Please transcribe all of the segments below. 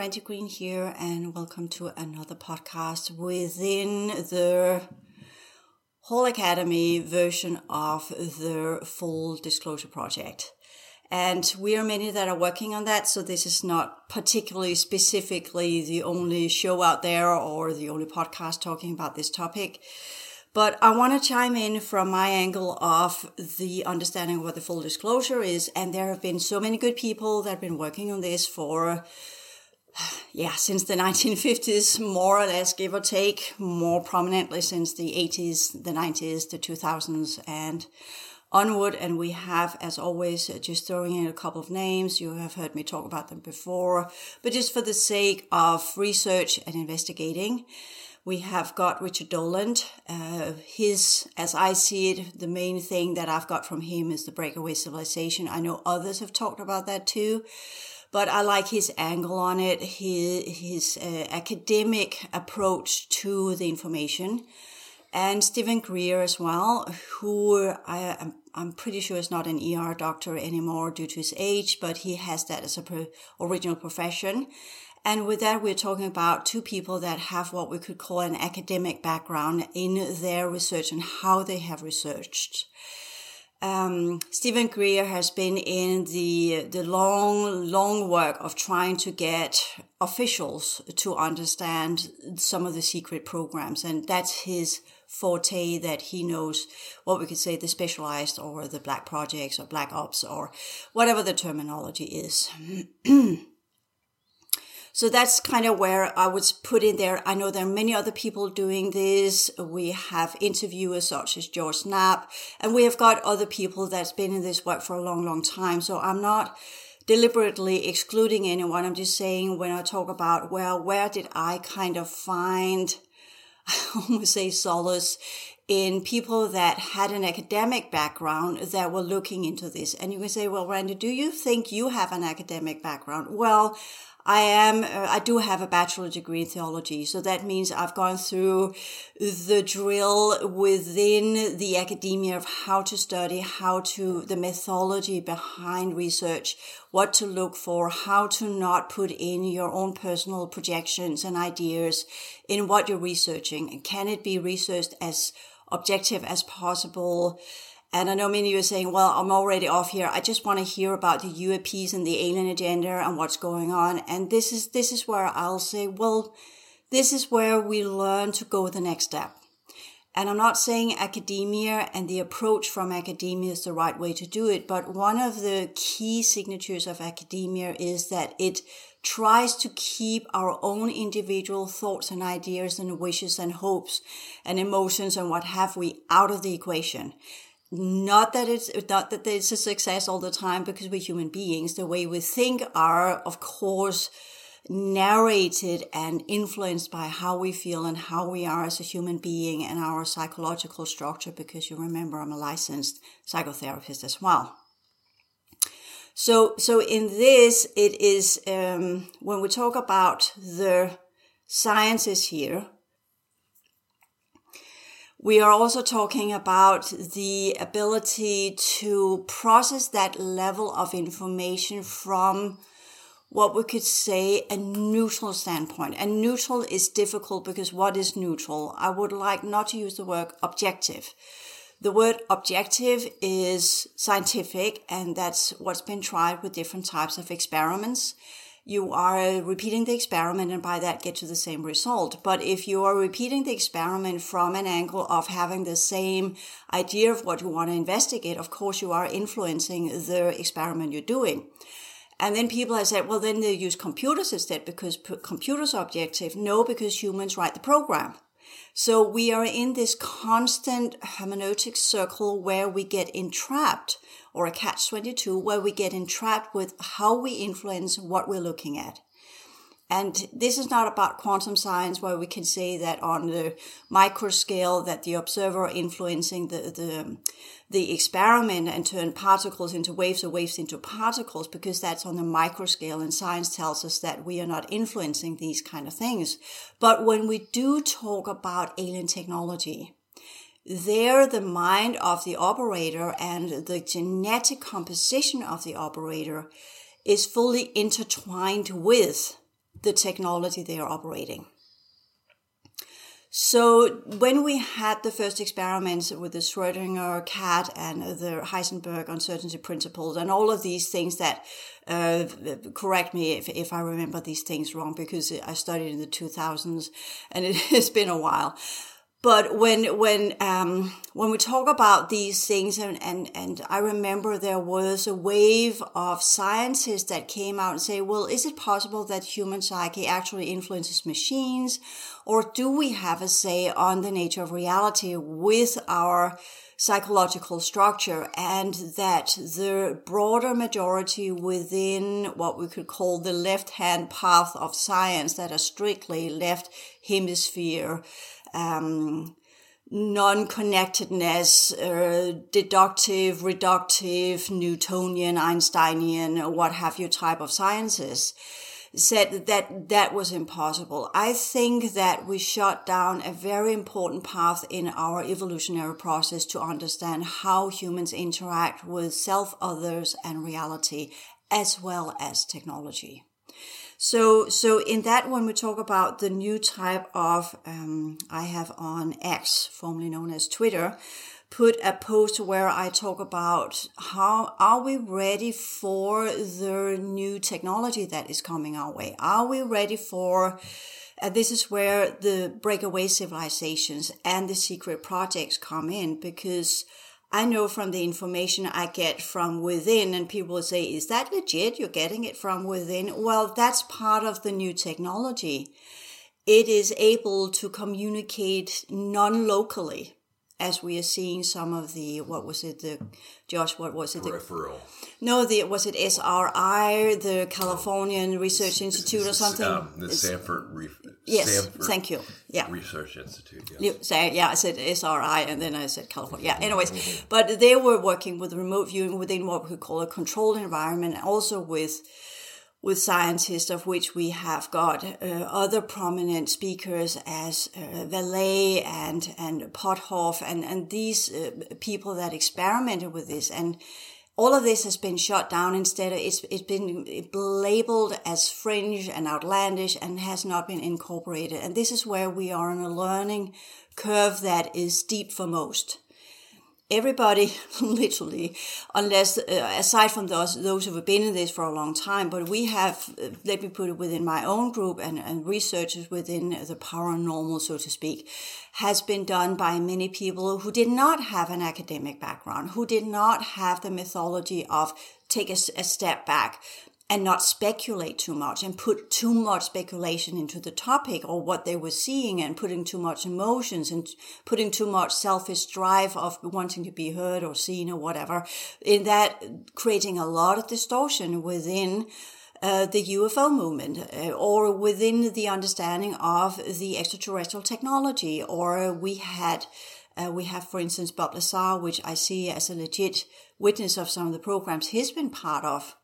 Randi Green here, and welcome to another podcast within the HAL Academy version of the Full Disclosure Project. And we are many that are working on that, so this is not particularly specifically the only show out there or the only podcast talking about this topic. But I want to chime in from my angle of the understanding of what the full disclosure is. And there have been so many good people that have been working on this for, yeah, since the 1950s, more or less, give or take, more prominently since the 80s, the 90s, the 2000s, and onward. And we have, as always, just throwing in a couple of names. You have heard me talk about them before, but just for the sake of research and investigating. We have got Richard Dolan. Uh, his, as I see it, the main thing that I've got from him is the breakaway civilization. I know others have talked about that too, but I like his angle on it, his, his uh, academic approach to the information. And Steven Greer as well, who I am I'm pretty sure is not an ER doctor anymore due to his age, but he has that as a pro- original profession. And with that, we're talking about two people that have what we could call an academic background in their research and how they have researched. Um, Steven Greer has been in the the long, long work of trying to get officials to understand some of the secret programs, and that's his forte. That he knows what we could say the specialized or the black projects or black ops or whatever the terminology is. So that's kind of where I was put in there. I know there are many other people doing this. We have interviewers such as George Knapp, and we have got other people that's been in this work for a long, long time. So I'm not deliberately excluding anyone. I'm just saying when I talk about, well, where did I kind of find, I almost say solace in people that had an academic background that were looking into this. And you can say, well, Randi, do you think you have an academic background? Well, I am, uh, I do have a bachelor degree in theology. So that means I've gone through the drill within the academia of how to study, how to, the methodology behind research, what to look for, how to not put in your own personal projections and ideas in what you're researching. And can it be researched as objective as possible? And I know many of you are saying, well, I'm already off here. I just want to hear about the UAPs and the alien agenda and what's going on. And this is, this is where I'll say, well, this is where we learn to go the next step. And I'm not saying academia and the approach from academia is the right way to do it, but one of the key signatures of academia is that it tries to keep our own individual thoughts and ideas and wishes and hopes and emotions and what have we out of the equation not that it's not that it's a success all the time because we're human beings. The way we think are of course narrated and influenced by how we feel and how we are as a human being and our psychological structure because you remember i'm a licensed psychotherapist as well. So so in this it is um, when we talk about the sciences here we are also talking about the ability to process that level of information from what we could say a neutral standpoint. And neutral is difficult because what is neutral? I would like not to use the word objective. The word objective is scientific and that's what's been tried with different types of experiments you are repeating the experiment and by that get to the same result. But if you are repeating the experiment from an angle of having the same idea of what you want to investigate, of course you are influencing the experiment you're doing. And then people have said, well, then they use computers instead because computers are objective. No, because humans write the program. So we are in this constant hermeneutic circle where we get entrapped or a catch 22 where we get entrapped with how we influence what we're looking at. And this is not about quantum science where we can say that on the micro scale that the observer influencing the, the, the experiment and turn particles into waves or waves into particles because that's on the micro scale and science tells us that we are not influencing these kind of things. But when we do talk about alien technology, there the mind of the operator and the genetic composition of the operator is fully intertwined with the technology they are operating. So when we had the first experiments with the Schrödinger cat and the Heisenberg uncertainty principles and all of these things that, uh, correct me if, if I remember these things wrong because I studied in the 2000s and it has been a while. But when when um, when we talk about these things, and, and and I remember there was a wave of scientists that came out and say, well, is it possible that human psyche actually influences machines, or do we have a say on the nature of reality with our psychological structure and that the broader majority within what we could call the left hand path of science that are strictly left hemisphere um, non-connectedness, uh, deductive, reductive, Newtonian, Einsteinian, what have you type of sciences said that that was impossible. I think that we shut down a very important path in our evolutionary process to understand how humans interact with self, others, and reality, as well as technology. So, so in that, one, we talk about the new type of, um, I have on X, formerly known as Twitter, put a post where I talk about how are we ready for the new technology that is coming our way? Are we ready for uh, this is where the breakaway civilizations and the secret projects come in because I know from the information I get from within, and people say, Is that legit? You're getting it from within? Well, that's part of the new technology. It is able to communicate non locally as we are seeing some of the what was it the Josh what was it peripheral. The, no the was it SRI the Californian Research Institute or something um, the Sanford Re- yes Stanford thank you. Yeah. Research Institute yes. you say yeah I said SRI and then I said California. Yeah anyways mm-hmm. but they were working with remote viewing within what we call a controlled environment also with with scientists, of which we have got uh, other prominent speakers as uh, Vallée and and Puthoff and and these uh, people that experimented with this and. All of this has been shut down. Instead, it's it's been labeled as fringe and outlandish and has not been incorporated. And this is where we are on a learning curve that is steep for most everybody literally unless uh, aside from those those who have been in this for a long time but we have uh, let me put it within my own group and, and researchers within the paranormal so to speak has been done by many people who did not have an academic background who did not have the mythology of take a, a step back and not speculate too much and put too much speculation into the topic or what they were seeing and putting too much emotions and putting too much selfish drive of wanting to be heard or seen or whatever. In that, creating a lot of distortion within uh, the UFO movement uh, or within the understanding of the extraterrestrial technology. Or we had, uh, we have, for instance, Bob Lazar, which I see as a legit witness of some of the programs he's been part of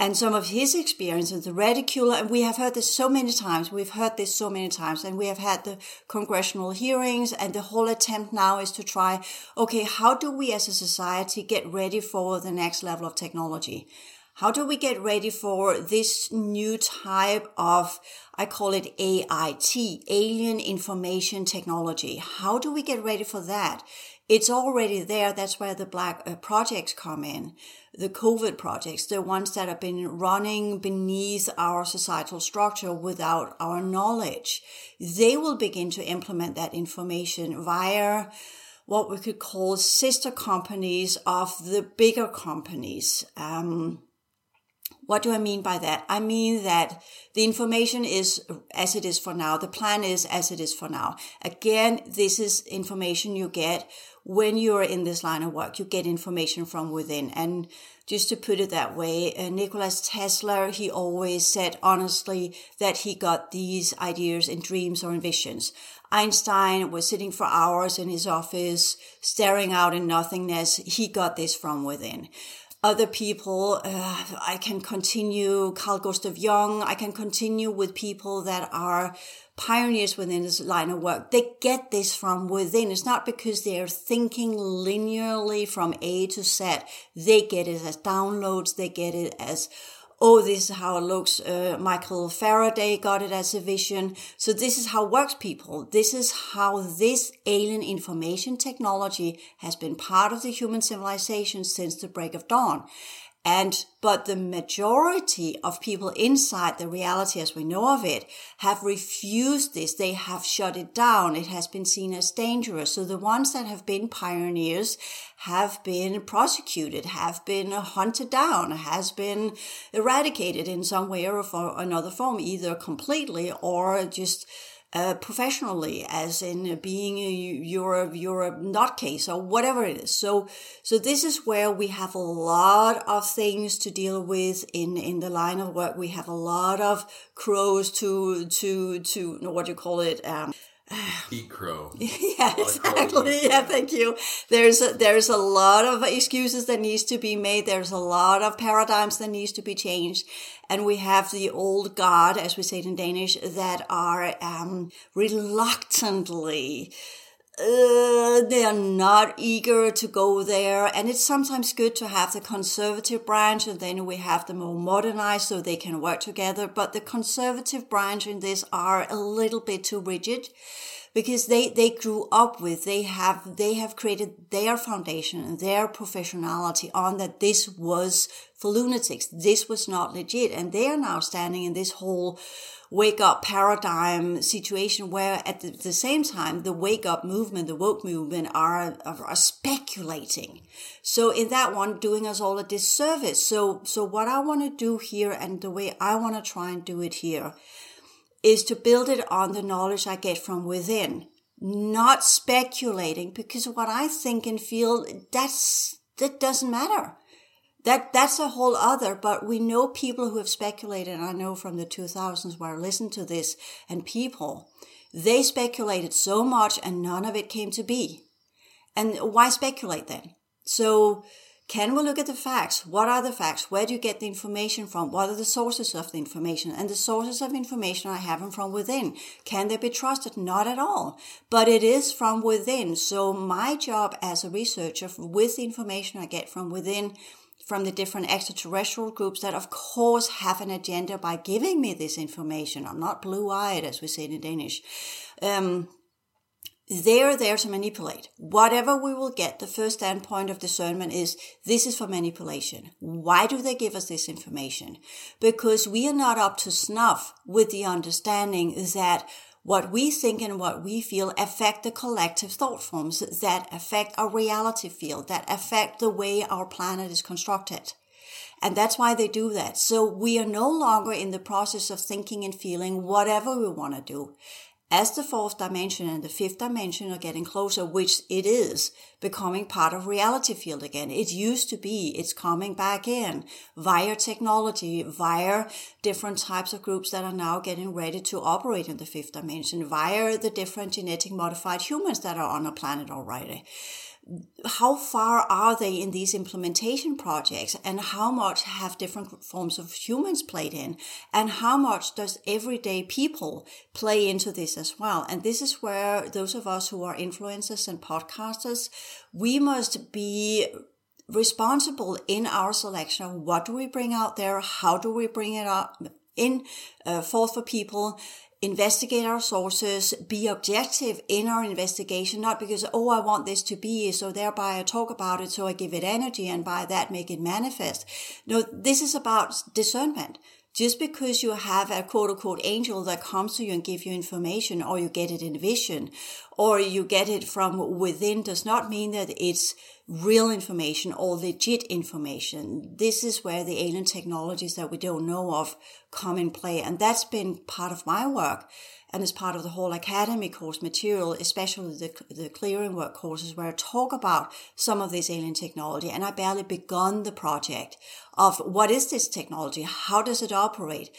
and some of his experiences, the ridicule, and we have heard this so many times. We've heard this so many times, and we have had the congressional hearings, and the whole attempt now is to try, okay, how do we as a society get ready for the next level of technology? How do we get ready for this new type of, I call it AIT, Alien Information Technology? How do we get ready for that? It's already there. That's where the black uh, projects come in the COVID projects, the ones that have been running beneath our societal structure without our knowledge, they will begin to implement that information via what we could call sister companies of the bigger companies. Um, what do I mean by that? I mean that the information is as it is for now. The plan is as it is for now. Again, this is information you get when you're in this line of work. You get information from within. And just to put it that way, uh, Nicholas Tesla, he always said honestly that he got these ideas in dreams or in visions. Einstein was sitting for hours in his office, staring out in nothingness. He got this from within other people. Uh, I can continue Carl Gustav Jung. I can continue with people that are pioneers within this line of work. They get this from within. It's not because they're thinking linearly from A to Z. They get it as downloads. They get it as oh, this is how it looks. Uh, Michael Faraday got it as a vision. So this is how it works, people. This is how this alien information technology has been part of the human civilization since the break of dawn. And, but the majority of people inside the reality as we know of it have refused this. They have shut it down. It has been seen as dangerous. So the ones that have been pioneers have been prosecuted, have been hunted down, has been eradicated in some way or another form, either completely or just uh, professionally, as in being you're a, you're nutcase or whatever it is. So, so this is where we have a lot of things to deal with in, in the line of work. We have a lot of crows to, to, to, know what you call it? Um, Eat crow. yeah, exactly. Yeah, thank you. There's a, there's a lot of excuses that needs to be made. There's a lot of paradigms that needs to be changed, and we have the old guard, as we say it in Danish, that are um, reluctantly. Uh, they are not eager to go there. And it's sometimes good to have the conservative branch and then we have the more modernized so they can work together. But the conservative branch in this are a little bit too rigid because they, they grew up with, they have, they have created their foundation and their professionality on that this was for lunatics. This was not legit. And they are now standing in this whole wake up paradigm situation where at the, the, same time the wake up movement the woke movement are, are, are speculating so in that one doing us all a disservice so so what i want to do here and the way i want to try and do it here is to build it on the knowledge i get from within not speculating because what i think and feel that's that doesn't matter. That that's a whole other but we know people who have speculated i know from the 2000s where i listened to this and people they speculated so much and none of it came to be. And why speculate then? So can we look at the facts? What are the facts? Where do you get the information from? What are the sources of the information? And the sources of information i have them from within. Can they be trusted? Not at all. But it is from within. So my job as a researcher with the information i get from within from the different extraterrestrial groups that of course have an agenda by giving me this information. I'm not blue-eyed, as we say in Danish. Um, they're there to manipulate. Whatever we will get, the first standpoint of discernment is this is for manipulation. Why do they give us this information? Because we are not up to snuff with the understanding that what we think and what we feel affect the collective thought forms that affect our reality field, that affect the way our planet is constructed. And that's why they do that. So we are no longer in the process of thinking and feeling whatever we want to do as the fourth dimension and the fifth dimension are getting closer, which it is becoming part of reality field again. It used to be, it's coming back in via technology, via different types of groups that are now getting ready to operate in the fifth dimension, via the different genetic modified humans that are on the planet already how far are they in these implementation projects and how much have different forms of humans played in and how much does everyday people play into this as well? And this is where those of us who are influencers and podcasters we must be responsible in our selection of what do we bring out there how do we bring it up in uh, forth for people investigate our sources, be objective in our investigation, not because, oh, I want this to be, so thereby I talk about it, so I give it energy and by that make it manifest. No, this is about discernment. Just because you have a quote unquote angel that comes to you and give you information or you get it in vision or you get it from within does not mean that it's real information or legit information. This is where the alien technologies that we don't know of come in play. And that's been part of my work and as part of the HAL academy course material, especially the, the clearing work courses where I talk about some of this alien technology. And I barely begun the project of what is this technology? How does it operate?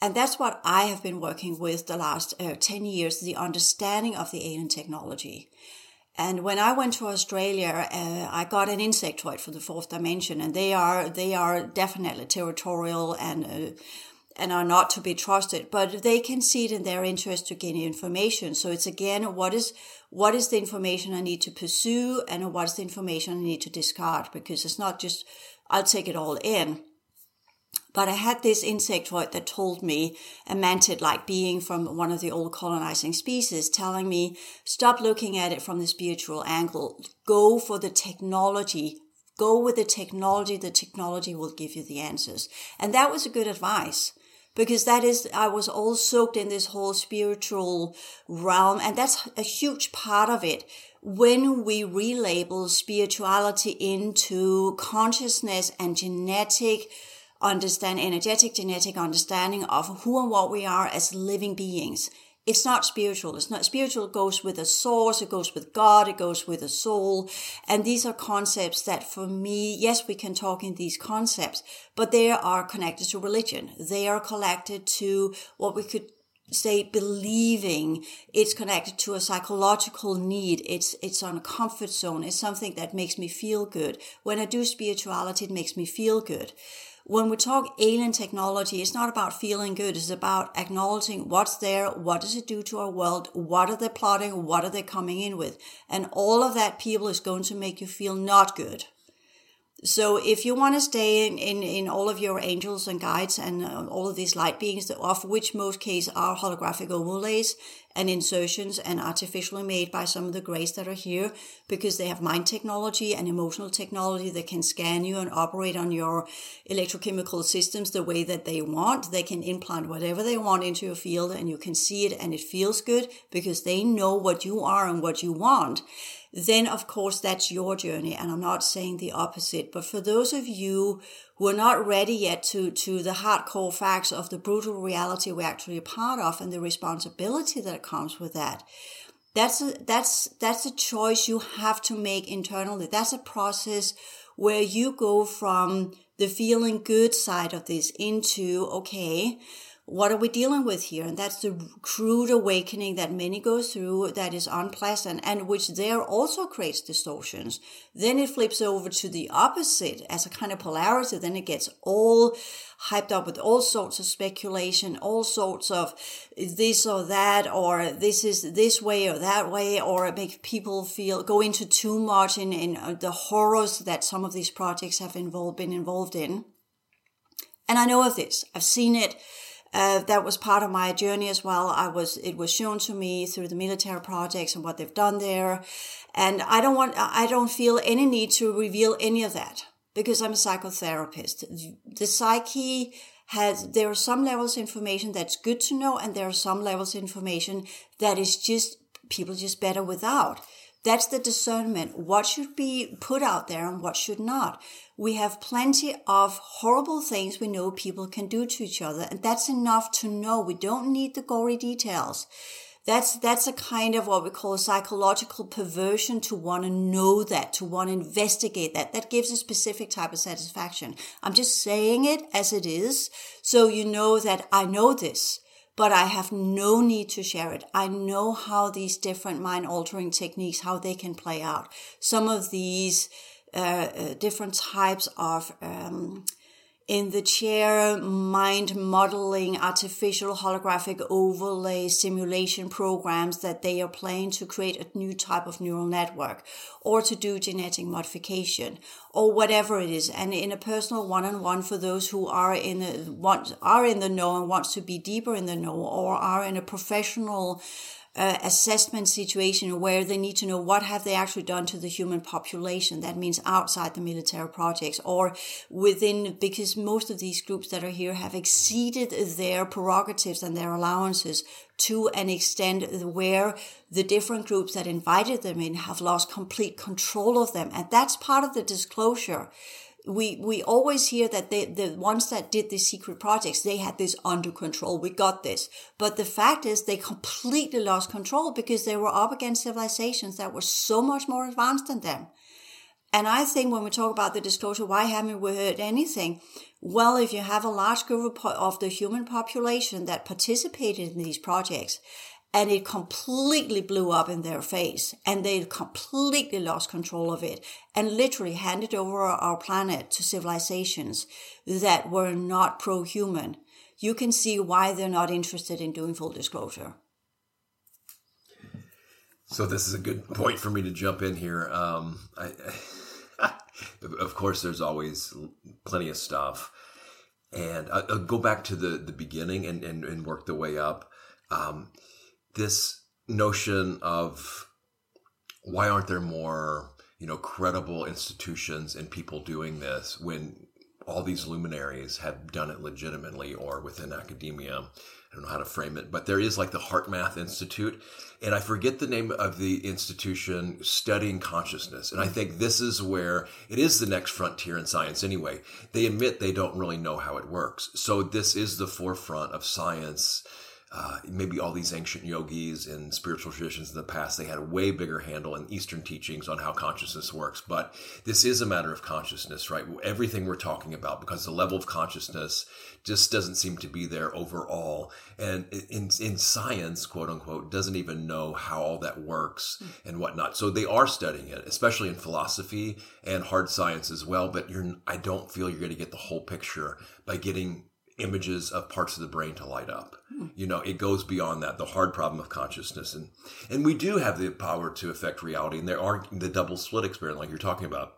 And that's what I have been working with the last uh, 10 years, the understanding of the alien technology. And when I went to Australia, uh, I got an insectoid for the fourth dimension, and they are they are definitely territorial and uh, and are not to be trusted. But they can see it in their interest to gain information. So it's again what is what is the information I need to pursue, and what is the information I need to discard because it's not just I'll take it all in But I had this insectoid that told me, a mantid like being from one of the old colonizing species, telling me, stop looking at it from the spiritual angle. Go for the technology. Go with the technology. The technology will give you the answers. And that was a good advice because that is, I was all soaked in this whole spiritual realm. And that's a huge part of it. When we relabel spirituality into consciousness and genetic, understand energetic genetic understanding of who and what we are as living beings. It's not spiritual. It's not spiritual. It goes with a source. It goes with God. It goes with a soul. And these are concepts that for me, yes, we can talk in these concepts, but they are connected to religion. They are connected to what we could say believing it's connected to a psychological need it's it's on a comfort zone it's something that makes me feel good when i do spirituality it makes me feel good when we talk alien technology, it's not about feeling good. It's about acknowledging what's there. What does it do to our world? What are they plotting? What are they coming in with? And all of that people is going to make you feel not good. So if you want to stay in, in, in all of your angels and guides and uh, all of these light beings, of which most case are holographic overlays and insertions and artificially made by some of the grays that are here, because they have mind technology and emotional technology that can scan you and operate on your electrochemical systems the way that they want. They can implant whatever they want into your field and you can see it and it feels good because they know what you are and what you want then of course that's your journey. And I'm not saying the opposite, but for those of you who are not ready yet to, to the hardcore facts of the brutal reality we're actually a part of and the responsibility that comes with that, that's a, that's, that's a choice you have to make internally. That's a process where you go from the feeling good side of this into, okay, what are we dealing with here? And that's the crude awakening that many go through that is unpleasant and which there also creates distortions. Then it flips over to the opposite as a kind of polarity. Then it gets all hyped up with all sorts of speculation, all sorts of this or that, or this is this way or that way, or it makes people feel, go into too much in, in uh, the horrors that some of these projects have involved, been involved in. And I know of this. I've seen it uh, that was part of my journey as well. I was, it was shown to me through the military projects and what they've done there. And I don't want, I don't feel any need to reveal any of that because I'm a psychotherapist. The psyche has, there are some levels of information that's good to know and there are some levels of information that is just, people just better without. That's the discernment. What should be put out there and what should not. We have plenty of horrible things we know people can do to each other, and that's enough to know. We don't need the gory details. That's, that's a kind of what we call a psychological perversion to want to know that, to want to investigate that. That gives a specific type of satisfaction. I'm just saying it as it is. So you know that I know this but I have no need to share it. I know how these different mind altering techniques, how they can play out. Some of these uh, uh, different types of um, in the chair mind modeling artificial holographic overlay simulation programs that they are playing to create a new type of neural network or to do genetic modification or whatever it is. And in a personal one-on-one for those who are in the want are in the know and wants to be deeper in the know or are in a professional uh, assessment situation where they need to know what have they actually done to the human population. That means outside the military projects or within, because most of these groups that are here have exceeded their prerogatives and their allowances to an extent where the different groups that invited them in have lost complete control of them. And that's part of the disclosure we we always hear that they, the ones that did the secret projects they had this under control we got this. But the fact is they completely lost control because they were up against civilizations that were so much more advanced than them. And i think when we talk about the disclosure why haven't we heard anything? Well if you have a large group of the human population that participated in these projects and it completely blew up in their face and they completely lost control of it and literally handed over our planet to civilizations that were not pro-human. You can see why they're not interested in doing full disclosure. So this is a good point for me to jump in here. Um, I, of course there's always plenty of stuff. And uh, I'll go back to the, the beginning and, and, and work the way up. Um, this notion of why aren't there more, you know, credible institutions and people doing this when all these luminaries have done it legitimately or within academia? I don't know how to frame it, but there is like the HeartMath Institute, and I forget the name of the institution studying consciousness. And I think this is where it is the next frontier in science anyway. They admit they don't really know how it works. So this is the forefront of science uh, maybe all these ancient yogis and spiritual traditions in the past, they had a way bigger handle in Eastern teachings on how consciousness works. But this is a matter of consciousness, right? Everything we're talking about, because the level of consciousness just doesn't seem to be there overall. And in, in science, quote unquote, doesn't even know how all that works and whatnot. So they are studying it, especially in philosophy and hard science as well. But you're, I don't feel you're going to get the whole picture by getting images of parts of the brain to light up. Hmm. You know, it goes beyond that, the hard problem of consciousness. And and we do have the power to affect reality. And there are the double slit experiment, like you're talking about.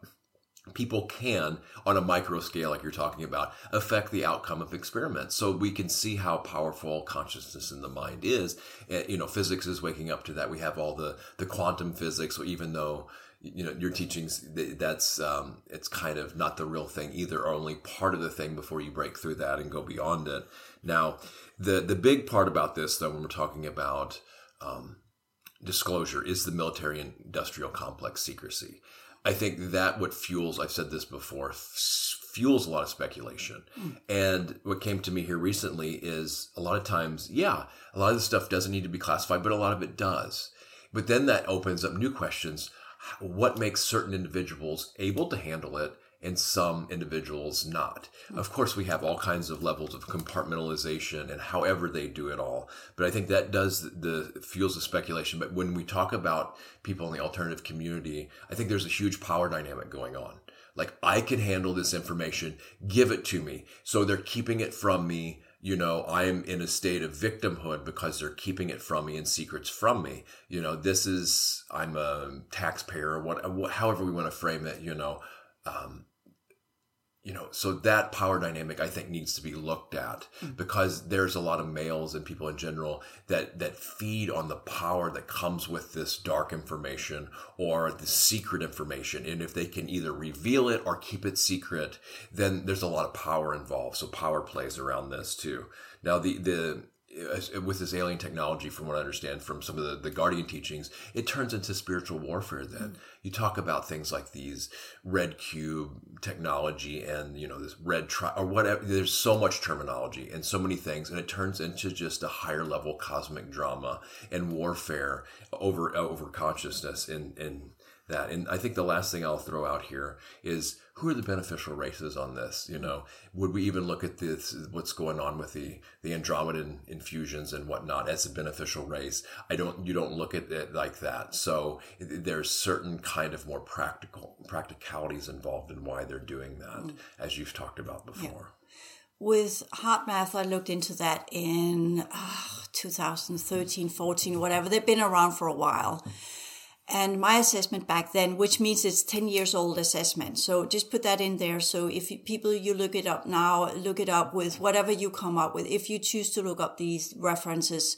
People can, on a micro scale, like you're talking about, affect the outcome of experiments. So we can see how powerful consciousness in the mind is. You know, physics is waking up to that. We have all the, the quantum physics, even though you know your teachings that's um, it's kind of not the real thing either or only part of the thing before you break through that and go beyond it. Now the the big part about this though when we're talking about um, disclosure is the military industrial complex secrecy. I think that what fuels i've said this before f- fuels a lot of speculation. Mm. and what came to me here recently is a lot of times yeah a lot of this stuff doesn't need to be classified but a lot of it does. But then that opens up new questions what makes certain individuals able to handle it and some individuals not. Of course, we have all kinds of levels of compartmentalization and however they do it all. But I think that does the, fuels the speculation. But when we talk about people in the alternative community, I think there's a huge power dynamic going on. Like I can handle this information, give it to me. So they're keeping it from me you know, I'm in a state of victimhood because they're keeping it from me and secrets from me. You know, this is, I'm a taxpayer, what, however we want to frame it, you know. Um, you know, so that power dynamic I think needs to be looked at mm. because there's a lot of males and people in general that that feed on the power that comes with this dark information or the secret information. And if they can either reveal it or keep it secret, then there's a lot of power involved. So power plays around this too. Now the the with this alien technology, from what I understand from some of the, the Guardian teachings, it turns into spiritual warfare. Then mm. You talk about things like these red cube technology and you know this red tri or whatever. There's so much terminology and so many things, and it turns into just a higher level cosmic drama and warfare over over consciousness and and that. And I think the last thing I'll throw out here is who are the beneficial races on this? You know, would we even look at this, what's going on with the, the Andromedan infusions and whatnot as a beneficial race? I don't, you don't look at it like that. So there's certain kind of more practical practicalities involved in why they're doing that, mm. as you've talked about before. Yeah. With HeartMath, I looked into that in oh, 2013, 14, whatever. They've been around for a while. And my assessment back then, which means it's 10 years old assessment. So just put that in there. So if you, people, you look it up now, look it up with whatever you come up with. If you choose to look up these references,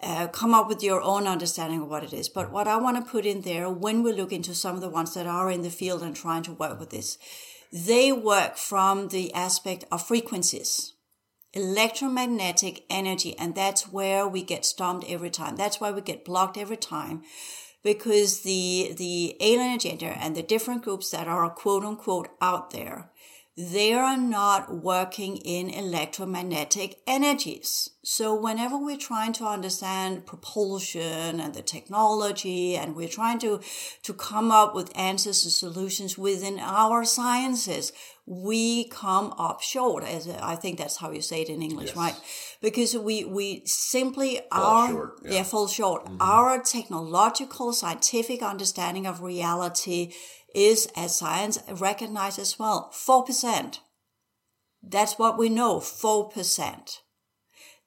uh, come up with your own understanding of what it is. But what I want to put in there when we look into some of the ones that are in the field and trying to work with this, they work from the aspect of frequencies electromagnetic energy and that's where we get stumped every time that's why we get blocked every time because the the alien agenda and the different groups that are quote unquote out there they are not working in electromagnetic energies. So whenever we're trying to understand propulsion and the technology and we're trying to, to come up with answers and solutions within our sciences, we come up short. As I think that's how you say it in English, yes. right? Because we, we simply fall are, short, yeah. yeah, fall short. Mm-hmm. Our technological scientific understanding of reality is, as science recognizes as well, 4%. That's what we know, 4%.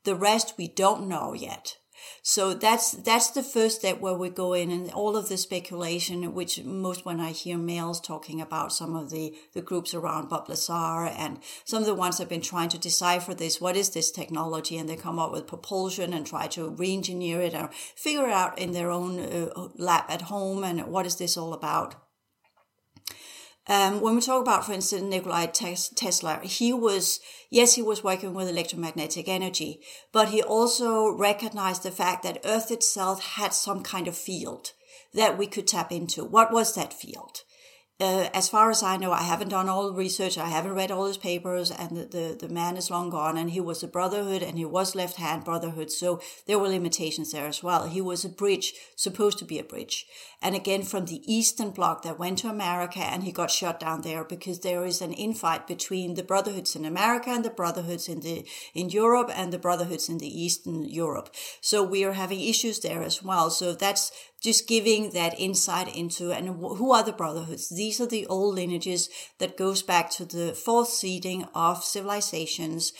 The rest we don't know yet. So that's that's the first step where we go in and all of the speculation, which most when I hear males talking about some of the, the groups around Bob Lazar and some of the ones have been trying to decipher this, what is this technology? And they come up with propulsion and try to re-engineer it or figure it out in their own uh, lab at home and what is this all about? Um, when we talk about, for instance, Nikolai Tesla, he was, yes, he was working with electromagnetic energy, but he also recognized the fact that Earth itself had some kind of field that we could tap into. What was that field? Uh, as far as I know, I haven't done all the research. I haven't read all his papers, and the, the, the man is long gone. And he was a brotherhood, and he was left hand brotherhood, so there were limitations there as well. He was a bridge, supposed to be a bridge, and again from the Eastern Bloc that went to America, and he got shut down there because there is an infight between the brotherhoods in America and the brotherhoods in the in Europe and the brotherhoods in the Eastern Europe. So we are having issues there as well. So that's just giving that insight into and who are the brotherhoods? These are the old lineages that goes back to the fourth seeding of civilizations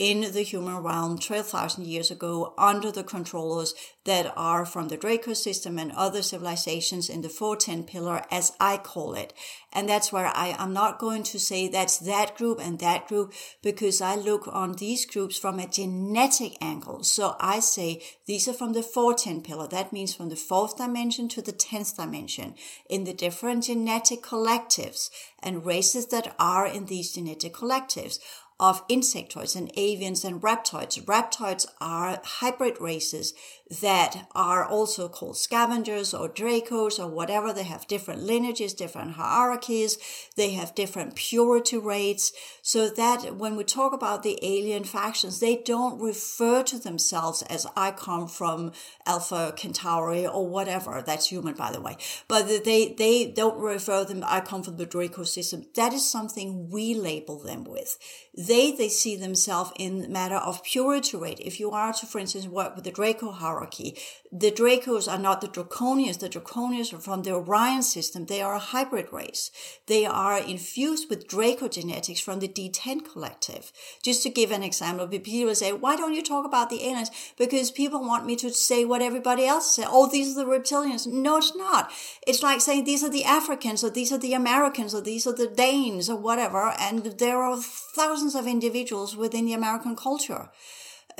in the human realm 12,000 years ago under the controllers that are from the Draco system and other civilizations in the 410 pillar, as I call it. And that's where I am not going to say that's that group and that group because I look on these groups from a genetic angle. So I say these are from the 410 pillar. That means from the fourth dimension to the 10th dimension in the different genetic collectives and races that are in these genetic collectives of insectoids and avians and reptoids. Reptoids are hybrid races that are also called scavengers or dracos or whatever. They have different lineages, different hierarchies. They have different purity rates. So that when we talk about the alien factions, they don't refer to themselves as I come from Alpha Centauri or whatever. That's human, by the way. But they, they don't refer them, I come from the Draco system. That is something we label them with. They, they see themselves in matter of purity rate. If you are to, for instance, work with the Draco hierarchy, hierarchy. The Dracos are not the Draconians. The Draconians are from the Orion system. They are a hybrid race. They are infused with Draco genetics from the D10 collective. Just to give an example, people say, why don't you talk about the aliens? Because people want me to say what everybody else says. Oh, these are the reptilians. No, it's not. It's like saying these are the Africans or these are the Americans or these are the Danes or whatever. And there are thousands of individuals within the American culture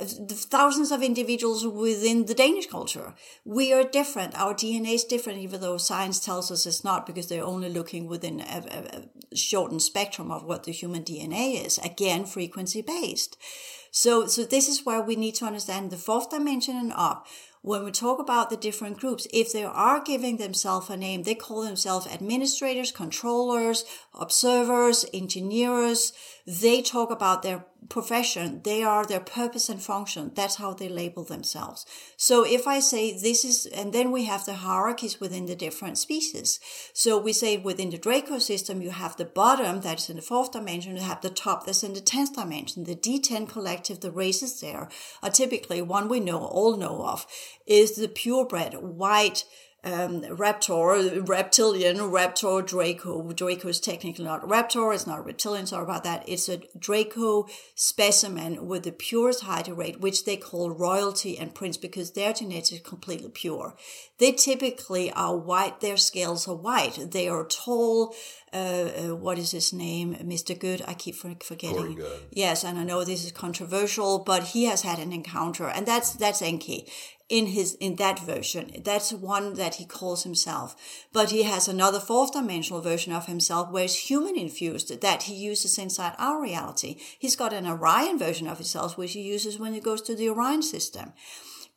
thousands of individuals within the Danish culture. We are different. Our DNA is different, even though science tells us it's not because they're only looking within a, a, shortened spectrum of what the human DNA is. Again, frequency based. So, so this is where we need to understand the fourth dimension and up when we talk about the different groups, if they are giving themselves a name, they call themselves administrators, controllers, observers, engineers. They talk about their profession. They are their purpose and function. That's how they label themselves. So if I say this is, and then we have the hierarchies within the different species. So we say within the Draco system, you have the bottom that's in the fourth dimension, you have the top that's in the 10th dimension. The D10 collective, the races there are typically one we know, all know of is the purebred white um, raptor, reptilian, raptor, Draco. Draco is technically not a raptor, it's not reptilian, sorry about that. It's a Draco specimen with the purest height rate, which they call royalty and prince because their genetics is completely pure. They typically are white, their scales are white. They are tall, uh, uh, what is his name? Mr. Good. I keep forgetting. Yes, and I know this is controversial, but he has had an encounter, and that's that's Enki in his in that version. That's one that he calls himself. But he has another fourth dimensional version of himself where it's human infused that he uses inside our reality. He's got an Orion version of himself which he uses when he goes to the Orion system.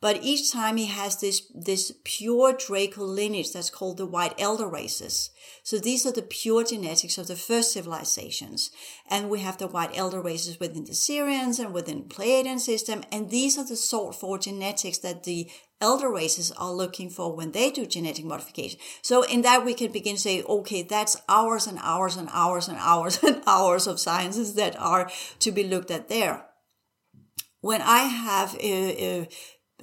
But each time he has this, this pure Draco lineage that's called the White Elder races. So these are the pure genetics of the first civilizations. And we have the White Elder races within the Sirians and within Pleiadian system. And these are the sort for genetics that the elder races are looking for when they do genetic modification. So in that we can begin to say, okay, that's hours and hours and hours and hours and hours of sciences that are to be looked at there. When I have uh, uh,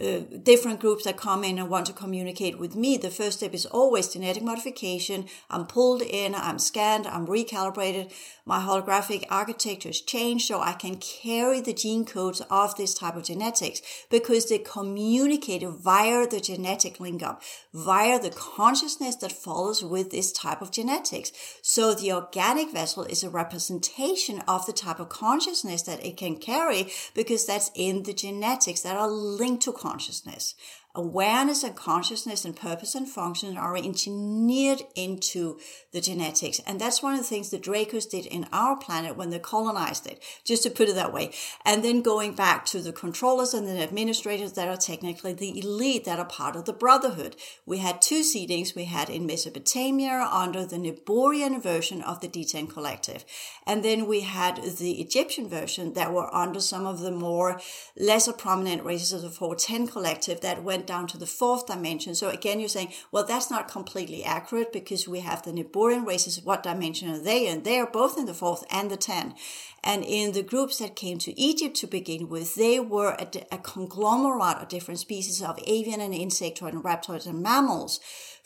uh, different groups that come in and want to communicate with me, the first step is always genetic modification. I'm pulled in, I'm scanned, I'm recalibrated. My holographic architecture is changed so I can carry the gene codes of this type of genetics because they communicate via the genetic link up, via the consciousness that follows with this type of genetics. So the organic vessel is a representation of the type of consciousness that it can carry because that's in the genetics that are linked to consciousness. Awareness and consciousness and purpose and function are engineered into the genetics. And that's one of the things the Dracos did in our planet when they colonized it, just to put it that way. And then going back to the controllers and the administrators that are technically the elite that are part of the brotherhood. We had two seedings. We had in Mesopotamia under the Niburian version of the D10 collective. And then we had the Egyptian version that were under some of the more lesser prominent races of the 410 collective that went went down to the fourth dimension. So again, you're saying, well, that's not completely accurate because we have the Niburian races. What dimension are they? And they are both in the fourth and the 10. And in the groups that came to Egypt to begin with, they were a, a conglomerate of different species of avian and insectoid and reptoids and mammals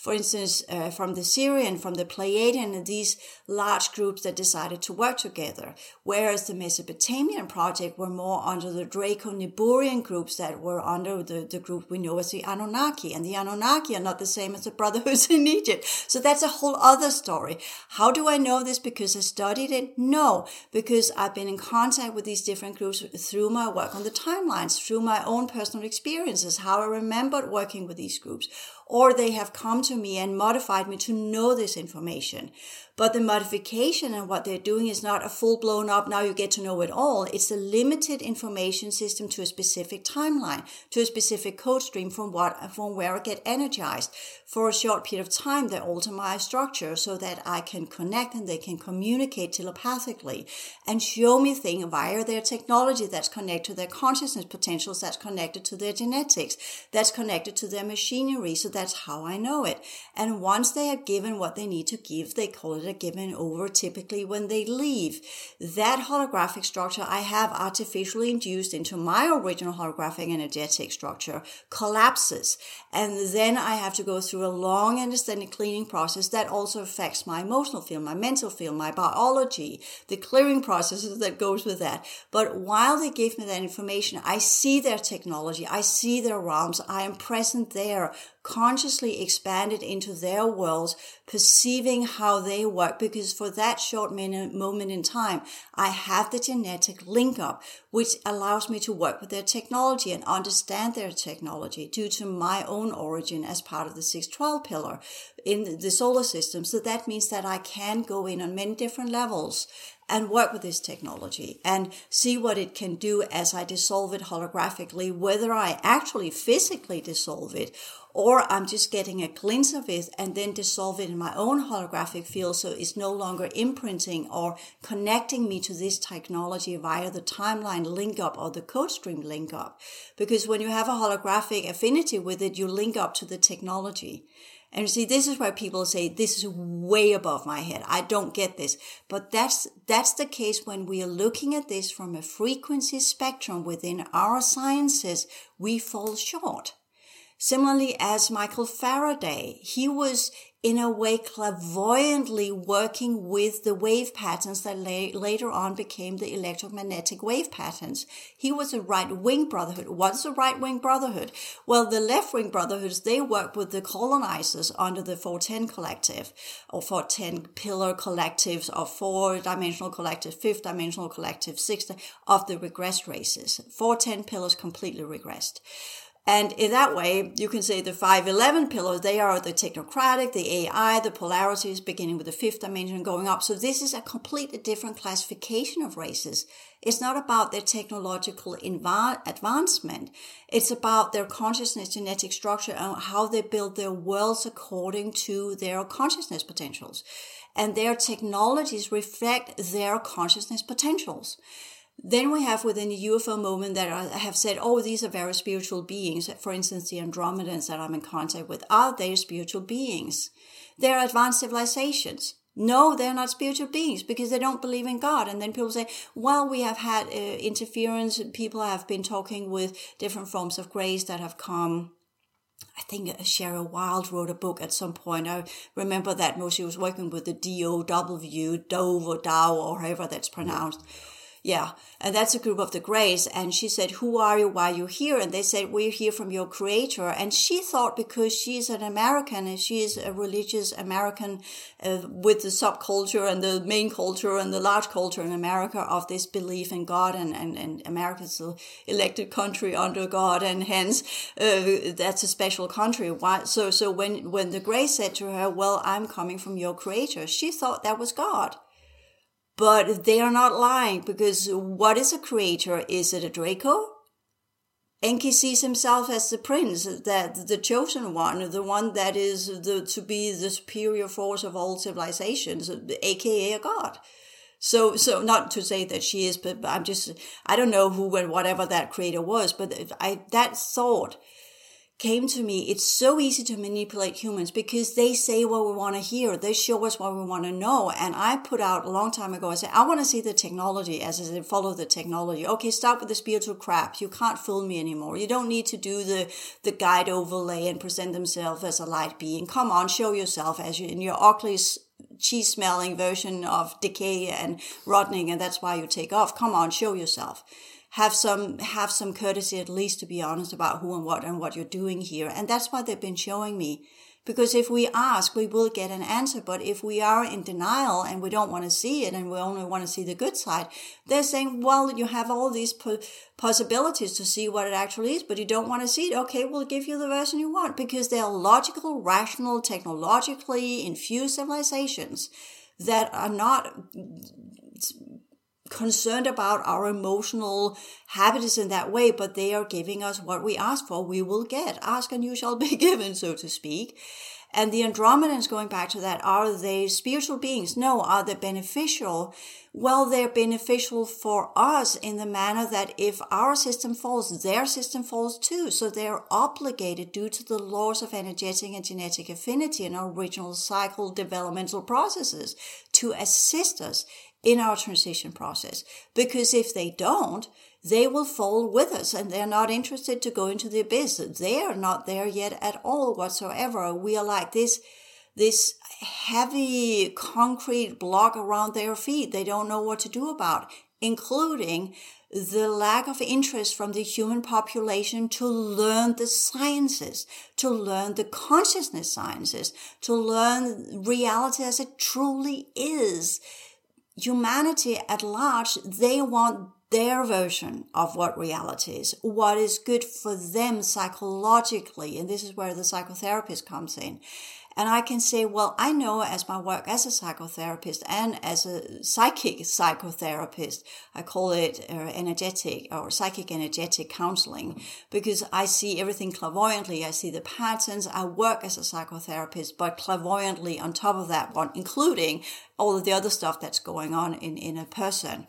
for instance, uh, from the Sirian, from the Pleiadian, and these large groups that decided to work together. Whereas the Mesopotamian project were more under the Draco-Niburian groups that were under the, the group we know as the Anunnaki. And the Anunnaki are not the same as the Brotherhoods in Egypt. So that's a whole other story. How do I know this? Because I studied it? No, because I've been in contact with these different groups through my work on the timelines, through my own personal experiences, how I remembered working with these groups or they have come to me and modified me to know this information. But the modification and what they're doing is not a full blown up, now you get to know it all. It's a limited information system to a specific timeline, to a specific code stream from what, from where I get energized. For a short period of time, they alter my structure so that I can connect and they can communicate telepathically and show me things via their technology that's connected to their consciousness potentials, that's connected to their genetics, that's connected to their machinery. So that's how I know it. And once they have given what they need to give, they call it are given over typically when they leave. That holographic structure I have artificially induced into my original holographic energetic structure collapses. And then I have to go through a long and extended cleaning process that also affects my emotional field, my mental field, my biology, the clearing processes that goes with that. But while they give me that information, I see their technology, I see their realms, I am present there consciously expanded into their worlds, perceiving how they work. Because for that short minute, moment in time, I have the genetic link up, which allows me to work with their technology and understand their technology due to my own origin as part of the 612 pillar in the solar system. So that means that I can go in on many different levels and work with this technology and see what it can do as I dissolve it holographically, whether I actually physically dissolve it or I'm just getting a glimpse of it and then dissolve it in my own holographic field so it's no longer imprinting or connecting me to this technology via the timeline link up or the code stream link up. Because when you have a holographic affinity with it, you link up to the technology. And see, this is where people say, this is way above my head. I don't get this. But that's, that's the case when we are looking at this from a frequency spectrum within our sciences, we fall short. Similarly, as Michael Faraday, he was in a way clairvoyantly working with the wave patterns that la- later on became the electromagnetic wave patterns. He was a right wing brotherhood. What's a right wing brotherhood? Well, the left wing brotherhoods, they work with the colonizers under the 410 collective or 410 pillar collectives or four dimensional collective, fifth dimensional collective, sixth of the regressed races. 410 pillars completely regressed. And in that way, you can say the 511 pillars, they are the technocratic, the AI, the polarities, beginning with the fifth dimension going up. So this is a completely different classification of races. It's not about their technological inv- advancement. It's about their consciousness genetic structure and how they build their worlds according to their consciousness potentials. And their technologies reflect their consciousness potentials. Then we have within the UFO movement that I have said, oh, these are very spiritual beings. For instance, the Andromedans that I'm in contact with, are they spiritual beings? They're advanced civilizations. No, they're not spiritual beings because they don't believe in God. And then people say, well, we have had uh, interference. People have been talking with different forms of Greys that have come. I think Cheryl Wild wrote a book at some point. I remember that when she was working with the D-O-W, Dove or Dow or however that's pronounced. Yeah yeah. And that's a group of the Greys. And she said, who are you? Why are you here? And they said, we're here from your creator. And she thought because she's an American and she's a religious American uh, with the subculture and the main culture and the large culture in America of this belief in God and, and, and America's elected country under God. And hence, uh, that's a special country. Why? So, so when, when the Greys said to her, well, I'm coming from your creator, she thought that was God. But they are not lying because what is a creator? Is it a Draco? Enki sees himself as the prince, that the chosen one, the one that is the, to be the superior force of all civilizations, aka a god. So, so not to say that she is, but I'm just, I don't know who and whatever that creator was, but I, that thought came to me, it's so easy to manipulate humans because they say what we want to hear. They show us what we want to know. And I put out a long time ago, I said, I want to see the technology as I said, follow the technology. Okay, stop with the spiritual crap. You can't fool me anymore. You don't need to do the, the guide overlay and present themselves as a light being. Come on, show yourself as you in your ugly cheese smelling version of decay and rotting. And that's why you take off. Come on, show yourself have some have some courtesy at least to be honest about who and what and what you're doing here. And that's what they've been showing me. Because if we ask we will get an answer. But if we are in denial and we don't want to see it and we only want to see the good side they're saying well you have all these po- possibilities to see what it actually is but you don't want to see it. Okay we'll give you the version you want. Because they're logical rational technologically infused civilizations that are not concerned about our emotional habits in that way, but they are giving us what we ask for, we will get. Ask and you shall be given, so to speak. And the Andromedans, going back to that, are they spiritual beings? No. Are they beneficial? Well, they're beneficial for us in the manner that if our system falls, their system falls too. So they're obligated due to the laws of energetic and genetic affinity and original cycle developmental processes to assist us in our transition process. Because if they don't, they will fall with us and they're not interested to go into the abyss. They are not there yet at all whatsoever. We are like this, this heavy concrete block around their feet. They don't know what to do about, including the lack of interest from the human population to learn the sciences, to learn the consciousness sciences, to learn reality as it truly is humanity at large, they want their version of what reality is, what is good for them psychologically. And this is where the psychotherapist comes in. And I can say, well, I know as my work as a psychotherapist and as a psychic psychotherapist, I call it uh, energetic or psychic energetic counseling because I see everything clairvoyantly. I see the patterns. I work as a psychotherapist, but clairvoyantly on top of that one, including all of the other stuff that's going on in, in a person.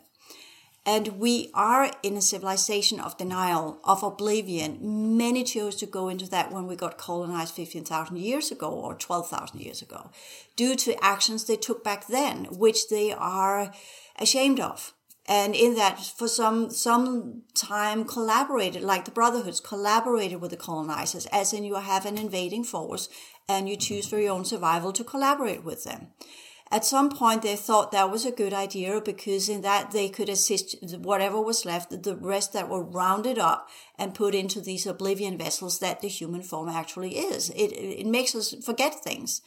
And we are in a civilization of denial, of oblivion. Many chose to go into that when we got colonized 15,000 years ago or 12,000 years ago, due to actions they took back then, which they are ashamed of. And in that, for some, some time collaborated, like the brotherhoods collaborated with the colonizers, as in you have an invading force and you choose for your own survival to collaborate with them at some point they thought that was a good idea because in that they could assist whatever was left, the rest that were rounded up and put into these oblivion vessels that the human form actually is. It, it makes us forget things.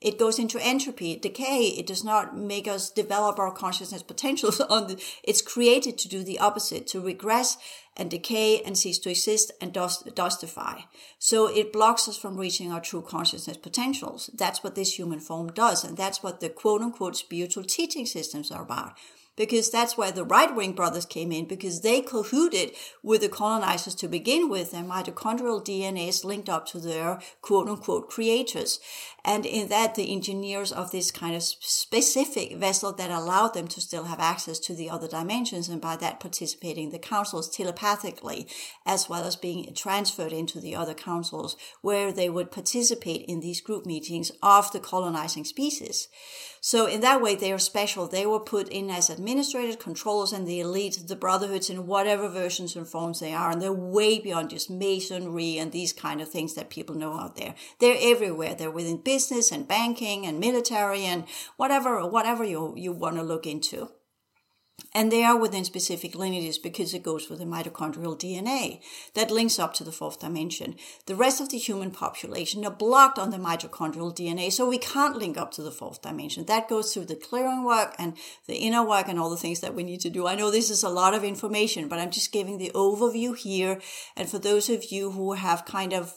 It goes into entropy, decay. It does not make us develop our consciousness potentials. On the, it's created to do the opposite, to regress and decay and cease to exist and dust, dustify. So it blocks us from reaching our true consciousness potentials. That's what this human form does. And that's what the quote unquote spiritual teaching systems are about. because that's where the right wing brothers came in because they colluded with the colonizers to begin with. Their mitochondrial DNA is linked up to their quote unquote creators. And in that, the engineers of this kind of specific vessel that allowed them to still have access to the other dimensions and by that participating in the councils telepathically, as well as being transferred into the other councils where they would participate in these group meetings of the colonizing species. So in that way, they are special. They were put in as administrators, controllers, and the elite, the brotherhoods in whatever versions and forms they are. And they're way beyond just masonry and these kind of things that people know out there. They're everywhere. They're within business and banking and military and whatever, whatever you, you want to look into. And they are within specific lineages because it goes with the mitochondrial DNA that links up to the fourth dimension. The rest of the human population are blocked on the mitochondrial DNA, so we can't link up to the fourth dimension. That goes through the clearing work and the inner work and all the things that we need to do. I know this is a lot of information, but I'm just giving the overview here. And for those of you who have kind of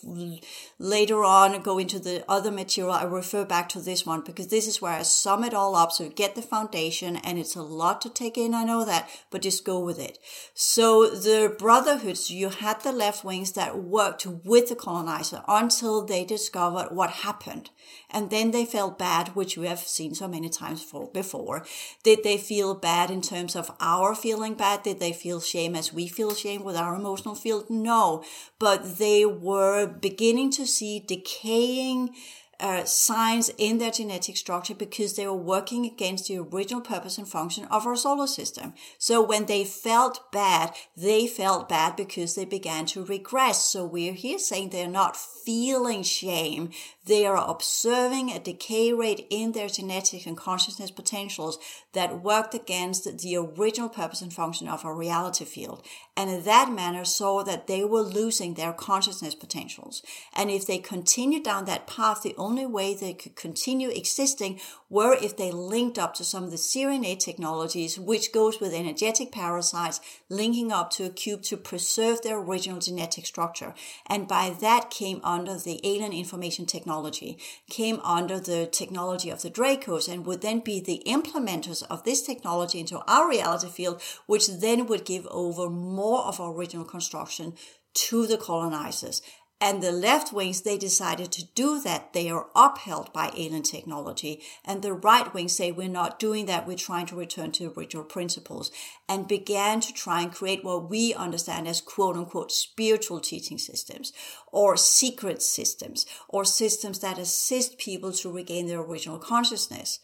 later on go into the other material, I refer back to this one because this is where I sum it all up. So get the foundation and it's a lot to take in I know that, but just go with it. So the brotherhoods, you had the left wings that worked with the colonizer until they discovered what happened. And then they felt bad, which we have seen so many times before. Did they feel bad in terms of our feeling bad? Did they feel shame as we feel shame with our emotional field? No, but they were beginning to see decaying uh, signs in their genetic structure because they were working against the original purpose and function of our solar system. So when they felt bad, they felt bad because they began to regress. So we're here saying they're not feeling shame. They are observing a decay rate in their genetic and consciousness potentials that worked against the original purpose and function of our reality field. And in that manner saw that they were losing their consciousness potentials. And if they continued down that path, the only way they could continue existing were if they linked up to some of the Sirian technologies, which goes with energetic parasites, linking up to a cube to preserve their original genetic structure. And by that came under the alien information technology, came under the technology of the Dracos, and would then be the implementers of this technology into our reality field, which then would give over more of our original construction to the colonizers. And the left wings, they decided to do that. They are upheld by alien technology. And the right wings say, we're not doing that. We're trying to return to original principles and began to try and create what we understand as quote unquote spiritual teaching systems or secret systems or systems that assist people to regain their original consciousness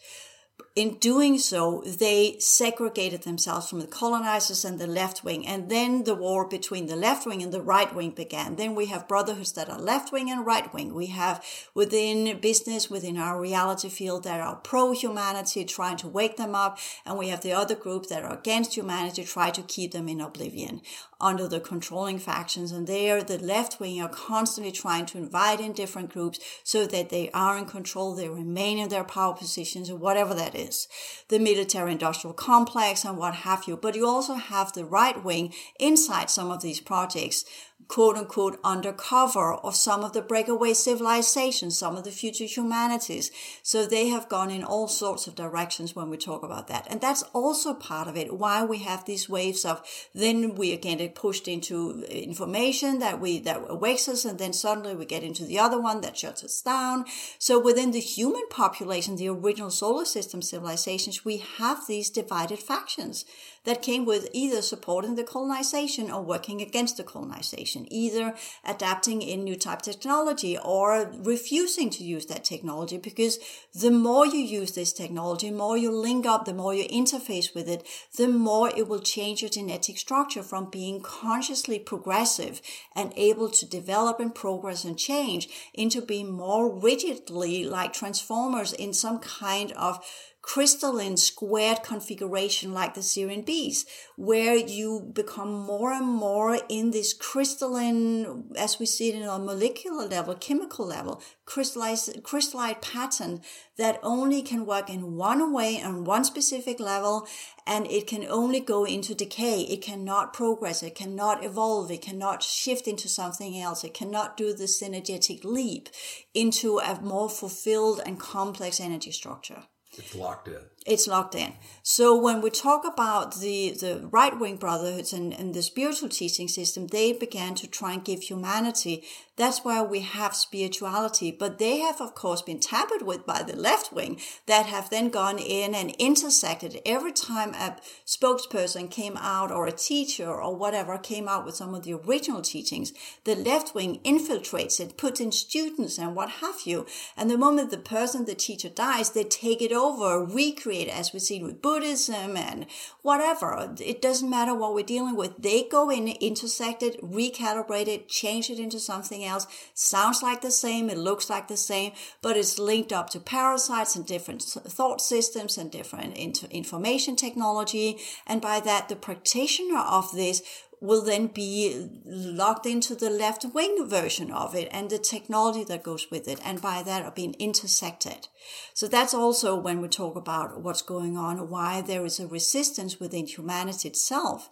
in doing so, they segregated themselves from the colonizers and the left wing. And then the war between the left wing and the right wing began. Then we have brotherhoods that are left wing and right wing. We have within business, within our reality field, that are pro humanity, trying to wake them up. And we have the other group that are against humanity, try to keep them in oblivion under the controlling factions. And there, the left wing are constantly trying to invite in different groups so that they are in control, they remain in their power positions, or whatever that is the military industrial complex and what have you. But you also have the right wing inside some of these projects quote unquote undercover of some of the breakaway civilizations, some of the future humanities. So they have gone in all sorts of directions when we talk about that. And that's also part of it, why we have these waves of then we again get pushed into information that we, that awakes us and then suddenly we get into the other one that shuts us down. So within the human population, the original solar system civilizations, we have these divided factions that came with either supporting the colonization or working against the colonization, either adapting in new type technology or refusing to use that technology because the more you use this technology, the more you link up, the more you interface with it, the more it will change your genetic structure from being consciously progressive and able to develop and progress and change into being more rigidly like transformers in some kind of crystalline squared configuration like the Sirian bees, where you become more and more in this crystalline, as we see it in a molecular level, chemical level, crystallized, crystallite pattern that only can work in one way on one specific level and it can only go into decay. It cannot progress. It cannot evolve. It cannot shift into something else. It cannot do the synergetic leap into a more fulfilled and complex energy structure. It's locked in. It's locked in. So when we talk about the, the right wing brotherhoods and, and the spiritual teaching system, they began to try and give humanity. That's why we have spirituality. But they have, of course, been tampered with by the left wing that have then gone in and intersected every time a spokesperson came out or a teacher or whatever came out with some of the original teachings. The left wing infiltrates it, puts in students and what have you. And the moment the person, the teacher dies, they take it over, recreate as we see with Buddhism and whatever. It doesn't matter what we're dealing with. They go in, intersect it, recalibrate it, change it into something else. Sounds like the same, it looks like the same, but it's linked up to parasites and different thought systems and different information technology. And by that, the practitioner of this will then be locked into the left wing version of it and the technology that goes with it, and by that are being intersected. So that's also when we talk about what's going on, why there is a resistance within humanity itself.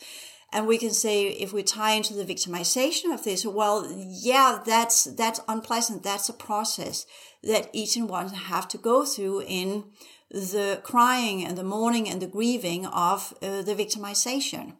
And we can say if we tie into the victimization of this, well, yeah, that's that's unpleasant. That's a process that each and one have to go through in the crying and the mourning and the grieving of uh, the victimization.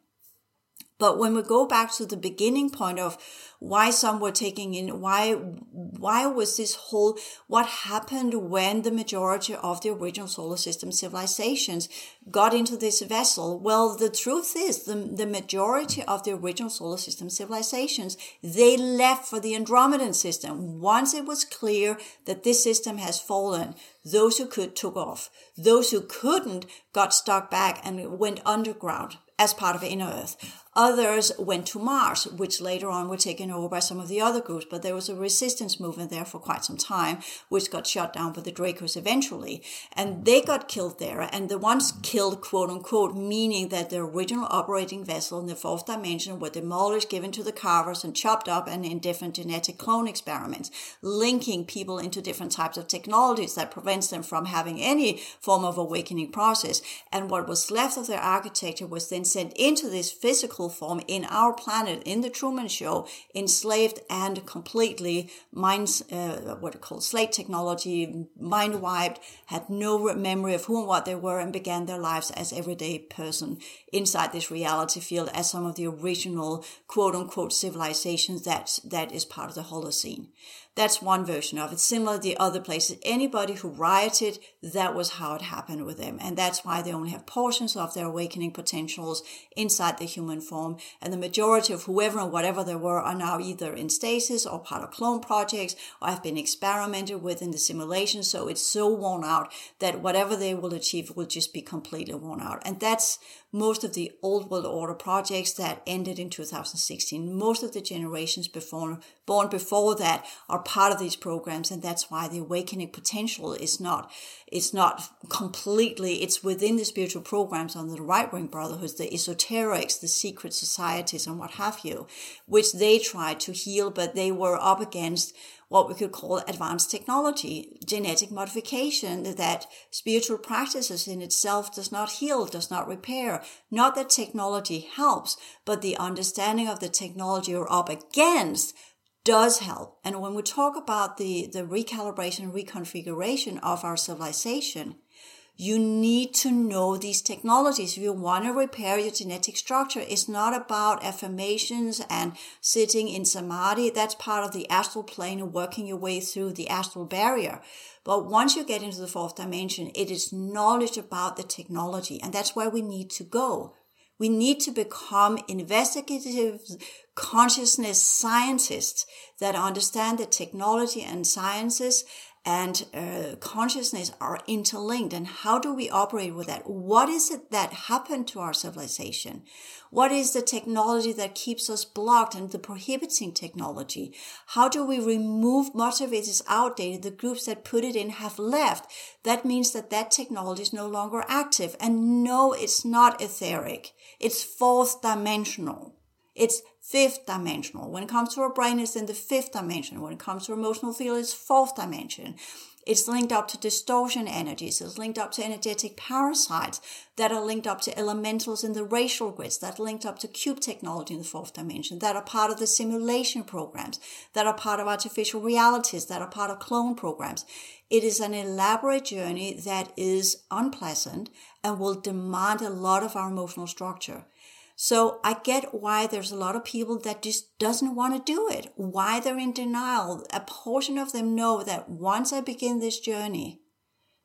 But when we go back to the beginning point of why some were taking in, why, why was this whole, what happened when the majority of the original solar system civilizations got into this vessel? Well, the truth is the, the majority of the original solar system civilizations, they left for the Andromedan system. Once it was clear that this system has fallen, those who could took off. Those who couldn't got stuck back and went underground as part of Inner Earth. Others went to Mars, which later on were taken over by some of the other groups, but there was a resistance movement there for quite some time, which got shut down by the Dracos eventually. And they got killed there, and the ones killed, quote unquote, meaning that the original operating vessel in the fourth dimension were demolished, given to the carvers, and chopped up and in different genetic clone experiments, linking people into different types of technologies that prevents them from having any form of awakening process. And what was left of their architecture was then sent into this physical physical form in our planet, in the Truman Show, enslaved and completely minds, uh, what it called slate technology, mind wiped, had no memory of who and what they were, and began their lives as everyday person inside this reality field as some of the original quote unquote civilizations that that is part of the Holocene. That's one version of it. Similar to the other places. Anybody who rioted, that was how it happened with them. And that's why they only have portions of their awakening potentials inside the human form. And the majority of whoever and whatever they were are now either in stasis or part of clone projects or have been experimented with in the simulation. So it's so worn out that whatever they will achieve will just be completely worn out. And that's most of the old world order projects that ended in 2016. Most of the generations before, born before that are part of these programs. And that's why the awakening potential is not, it's not completely, it's within the spiritual programs on the right wing brotherhoods, the esoterics, the secret societies and what have you, which they tried to heal, but they were up against what we could call advanced technology, genetic modification that spiritual practices in itself does not heal, does not repair. Not that technology helps, but the understanding of the technology you're up against does help. And when we talk about the, the recalibration, reconfiguration of our civilization, you need to know these technologies. If you want to repair your genetic structure, it's not about affirmations and sitting in samadhi. That's part of the astral plane and working your way through the astral barrier. But once you get into the fourth dimension, it is knowledge about the technology. And that's where we need to go. We need to become investigative consciousness scientists that understand the technology and sciences and uh, consciousness are interlinked. And how do we operate with that? What is it that happened to our civilization? What is the technology that keeps us blocked and the prohibiting technology? How do we remove much of it is outdated the groups that put it in have left? That means that that technology is no longer active. And no it's not etheric. It's fourth dimensional. It's fifth dimensional. When it comes to our brain, it's in the fifth dimension. When it comes to emotional field, it's fourth dimension. It's linked up to distortion energies. It's linked up to energetic parasites that are linked up to elementals in the racial grids that are linked up to cube technology in the fourth dimension that are part of the simulation programs that are part of artificial realities that are part of clone programs. It is an elaborate journey that is unpleasant and will demand a lot of our emotional structure. So I get why there's a lot of people that just doesn't want to do it, why they're in denial. A portion of them know that once I begin this journey,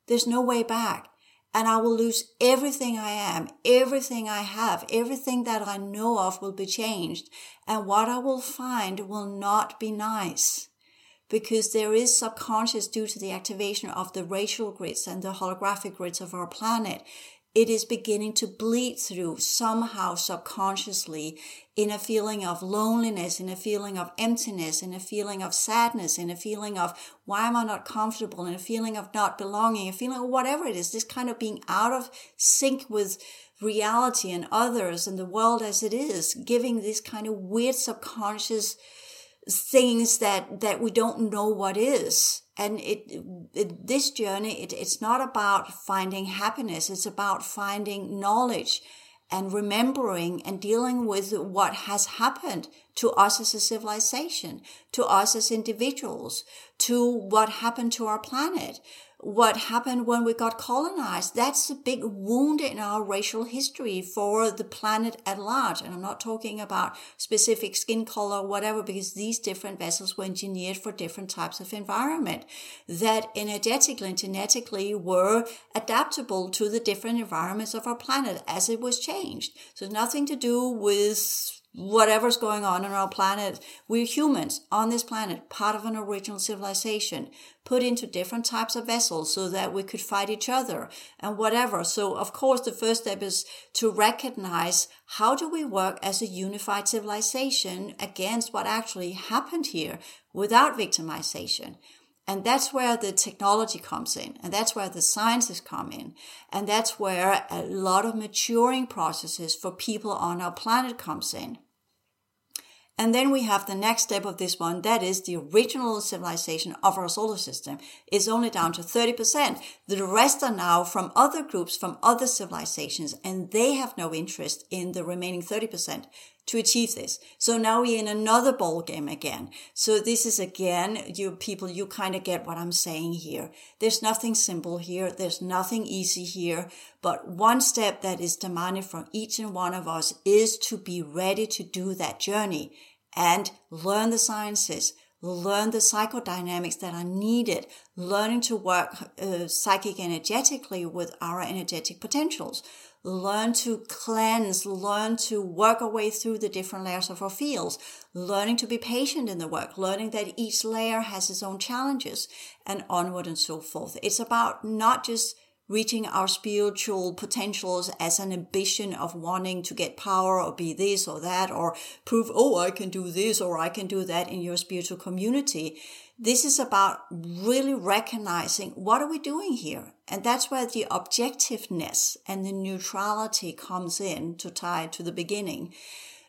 there's no way back. And I will lose everything I am, everything I have, everything that I know of will be changed. And what I will find will not be nice because there is subconscious due to the activation of the racial grids and the holographic grids of our planet it is beginning to bleed through somehow subconsciously in a feeling of loneliness, in a feeling of emptiness, in a feeling of sadness, in a feeling of why am I not comfortable, in a feeling of not belonging, a feeling of whatever it is, this kind of being out of sync with reality and others and the world as it is, giving this kind of weird subconscious things that, that we don't know what is and it, it this journey it, it's not about finding happiness. It's about finding knowledge and remembering and dealing with what has happened to us as a civilization to us as individuals to what happened to our planet what happened when we got colonized. That's a big wound in our racial history for the planet at large. And I'm not talking about specific skin color or whatever, because these different vessels were engineered for different types of environment that energetically and genetically were adaptable to the different environments of our planet as it was changed. So nothing to do with whatever's going on on our planet. We're humans on this planet, part of an original civilization, put into different types of vessels so that we could fight each other and whatever. So, of course, the first step is to recognize how do we work as a unified civilization against what actually happened here without victimization. And that's where the technology comes in. And that's where the sciences come in. And that's where a lot of maturing processes for people on our planet comes in. And then we have the next step of this one. That is the original civilization of our solar system is only down to 30%. The rest are now from other groups, from other civilizations, and they have no interest in the remaining 30% to achieve this. So now we're in another ball game again. So this is again, you people, you kind of get what I'm saying here. There's nothing simple here. There's nothing easy here. But one step that is demanded from each and one of us is to be ready to do that journey and learn the sciences, learn the psychodynamics that are needed, learning to work uh, psychic energetically with our energetic potentials, learn to cleanse, learn to work our way through the different layers of our fields, learning to be patient in the work, learning that each layer has its own challenges, and onward and so forth. It's about not just reaching our spiritual potentials as an ambition of wanting to get power or be this or that or prove, oh, I can do this or I can do that in your spiritual community. This is about really recognizing what are we doing here? And that's where the objectiveness and the neutrality comes in to tie to the beginning.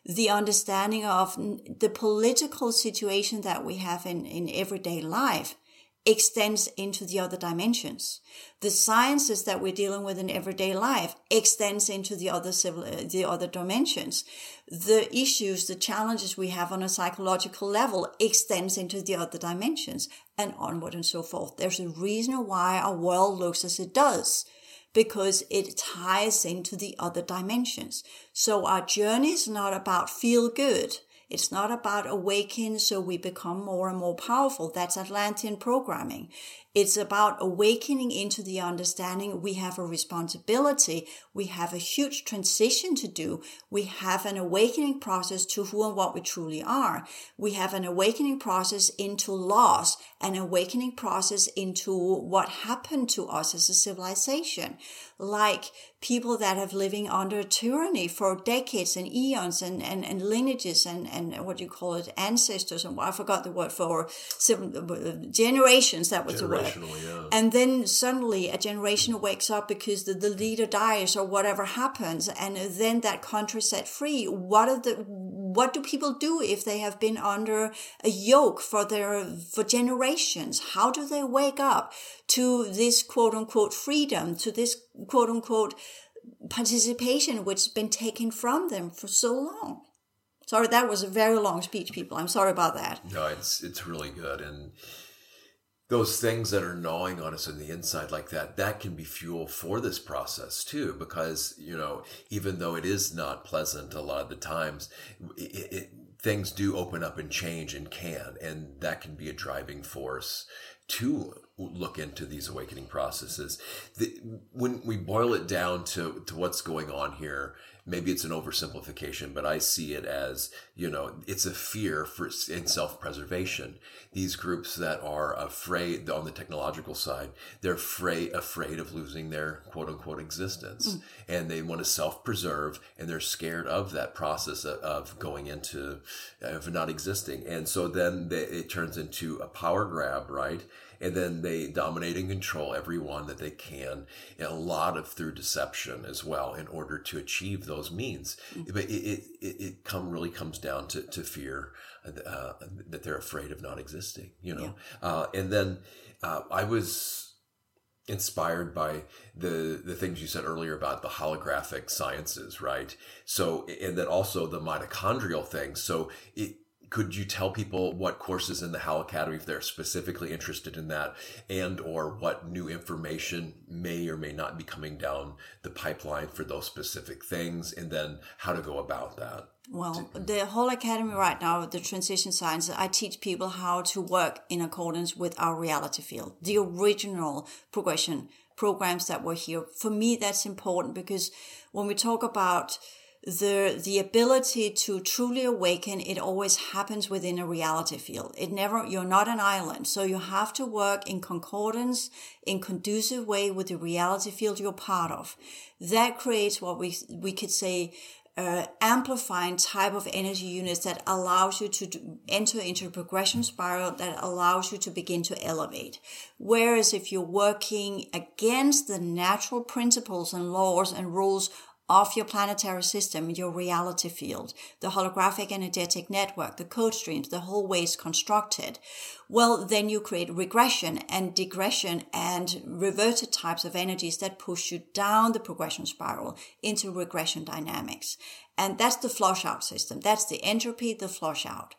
The understanding of the political situation that we have in, in everyday life extends into the other dimensions. The sciences that we're dealing with in everyday life extends into the other civil, uh, the other dimensions. The issues, the challenges we have on a psychological level extends into the other dimensions and onward and so forth. There's a reason why our world looks as it does because it ties into the other dimensions. So our journey is not about feel good. It's not about awakening so we become more and more powerful. That's Atlantean programming. It's about awakening into the understanding we have a responsibility. We have a huge transition to do. We have an awakening process to who and what we truly are. We have an awakening process into loss, an awakening process into what happened to us as a civilization. Like people that have living under tyranny for decades and eons and, and, and lineages and, and what do you call it, ancestors and I forgot the word for uh, generations. That was the word. Yeah. And then suddenly a generation wakes up because the, the leader dies or whatever happens. And then that country set free. What are the, what do people do if they have been under a yoke for their for generations how do they wake up to this quote unquote freedom to this quote unquote participation which has been taken from them for so long sorry that was a very long speech people i'm sorry about that no it's it's really good and those things that are gnawing on us in the inside like that that can be fuel for this process too because you know even though it is not pleasant a lot of the times it, it, things do open up and change and can and that can be a driving force to look into these awakening processes. The, when we boil it down to, to what's going on here maybe it's an oversimplification, but I see it as, you know, it's a fear for in self-preservation. These groups that are afraid on the technological side, they're afraid, afraid of losing their quote unquote existence mm. and they want to self-preserve and they're scared of that process of, of going into, of not existing. And so then they, it turns into a power grab, right? And then they dominate and control everyone that they can, and a lot of through deception as well, in order to achieve those means. Mm-hmm. But it it, it come really comes down to to fear uh, that they're afraid of not existing, you know, yeah. uh, and then uh, I was inspired by the the things you said earlier about the holographic sciences right so and then also the mitochondrial thing so it could you tell people what courses in the HAL Academy if they're specifically interested in that and or what new information may or may not be coming down the pipeline for those specific things and then how to go about that? Well, the HAL academy right now, the transition science, I teach people how to work in accordance with our reality field, the original progression programs that were here. For me, that's important because when we talk about the the ability to truly awaken it always happens within a reality field. It never you're not an island. So you have to work in concordance in conducive way with the reality field you're part of. That creates what we we could say uh, amplifying type of energy units that allows you to do, enter into a progression spiral that allows you to begin to elevate. Whereas if you're working against the natural principles and laws and rules of your planetary system, your reality field, the holographic energetic network, the code streams, the whole way it's constructed, well, then you create regression and digression and reverted types of energies that push you down the progression spiral into regression dynamics. And that's the flush out system. That's the entropy, the flush out.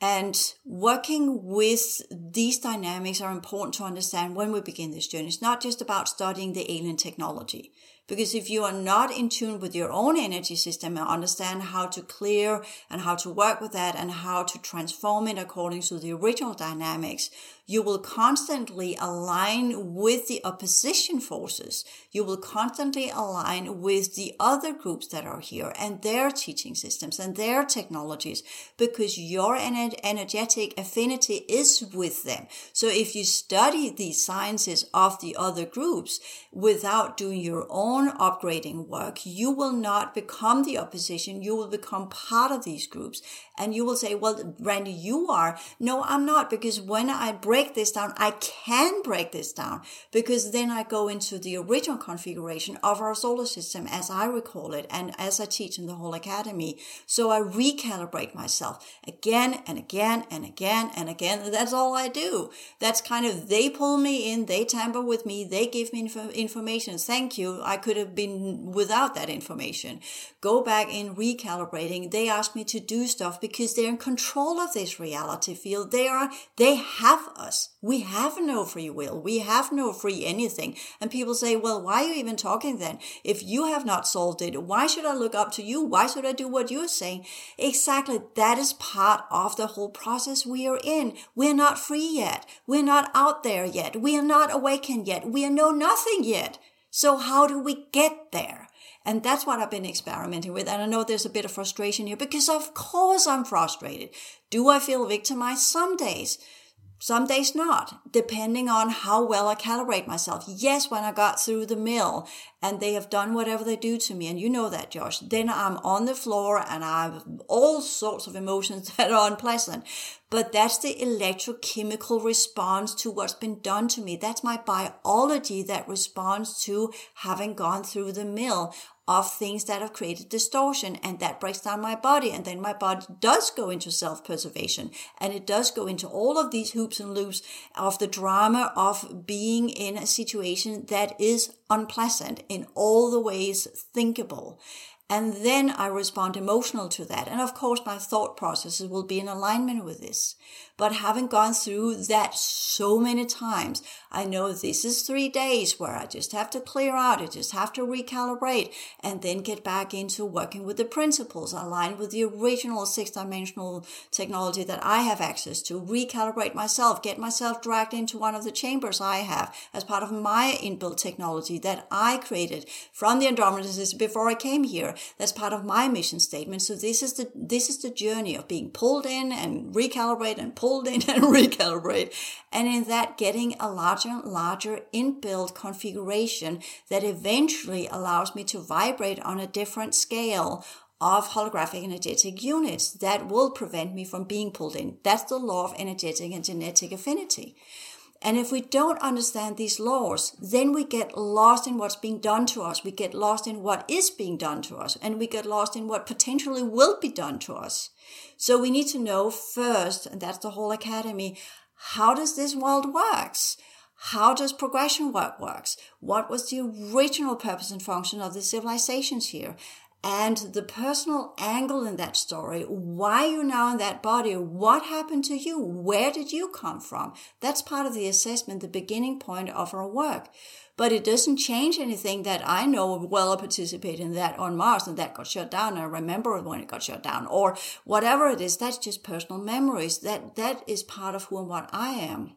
And working with these dynamics are important to understand when we begin this journey. It's not just about studying the alien technology. Because if you are not in tune with your own energy system and understand how to clear and how to work with that and how to transform it according to the original dynamics, you will constantly align with the opposition forces. You will constantly align with the other groups that are here and their teaching systems and their technologies because your energetic affinity is with them. So if you study the sciences of the other groups without doing your own upgrading work, you will not become the opposition. You will become part of these groups and you will say, well, Randi, you are. No, I'm not because when I break this down, I can break this down because then I go into the original configuration of our solar system as I recall it and as I teach in the HAL academy. So I recalibrate myself again and again and again and again. That's all I do. That's kind of, they pull me in, they tamper with me, they give me inf- information. Thank you. I could have been without that information. Go back in recalibrating. They ask me to do stuff because they're in control of this reality field. They are, they have us. We have no free will. We have no free anything. And people say, well, why are you even talking then? If you have not solved it, why should I look up to you? Why should I do what you're saying? Exactly. That is part of the whole process we are in. We're not free yet. We're not out there yet. We are not awakened yet. We are know nothing yet. So how do we get there? And that's what I've been experimenting with. And I know there's a bit of frustration here because of course I'm frustrated. Do I feel victimized? Some days. Some days not, depending on how well I calibrate myself. Yes, when I got through the mill and they have done whatever they do to me, and you know that, Josh, then I'm on the floor and I have all sorts of emotions that are unpleasant. But that's the electrochemical response to what's been done to me. That's my biology that responds to having gone through the mill of things that have created distortion and that breaks down my body. And then my body does go into self preservation and it does go into all of these hoops and loops of the drama of being in a situation that is unpleasant in all the ways thinkable. And then I respond emotional to that. And of course, my thought processes will be in alignment with this. But having gone through that so many times, I know this is three days where I just have to clear out. I just have to recalibrate and then get back into working with the principles aligned with the original six dimensional technology that I have access to, recalibrate myself, get myself dragged into one of the chambers I have as part of my inbuilt technology that I created from the Andromeda system before I came here. That's part of my mission statement. So this is the, this is the journey of being pulled in and recalibrate and pulled in and recalibrate. And in that, getting a larger and larger inbuilt configuration that eventually allows me to vibrate on a different scale of holographic energetic units that will prevent me from being pulled in. That's the law of energetic and genetic affinity. And if we don't understand these laws, then we get lost in what's being done to us. We get lost in what is being done to us, and we get lost in what potentially will be done to us. So we need to know first, and that's the HAL academy, how does this world works? How does progression work works? What was the original purpose and function of the civilizations here? And the personal angle in that story. Why you now in that body? What happened to you? Where did you come from? That's part of the assessment, the beginning point of our work. But it doesn't change anything that I know well I participated in that on Mars and that got shut down. I remember when it got shut down or whatever it is. That's just personal memories. That, that is part of who and what I am.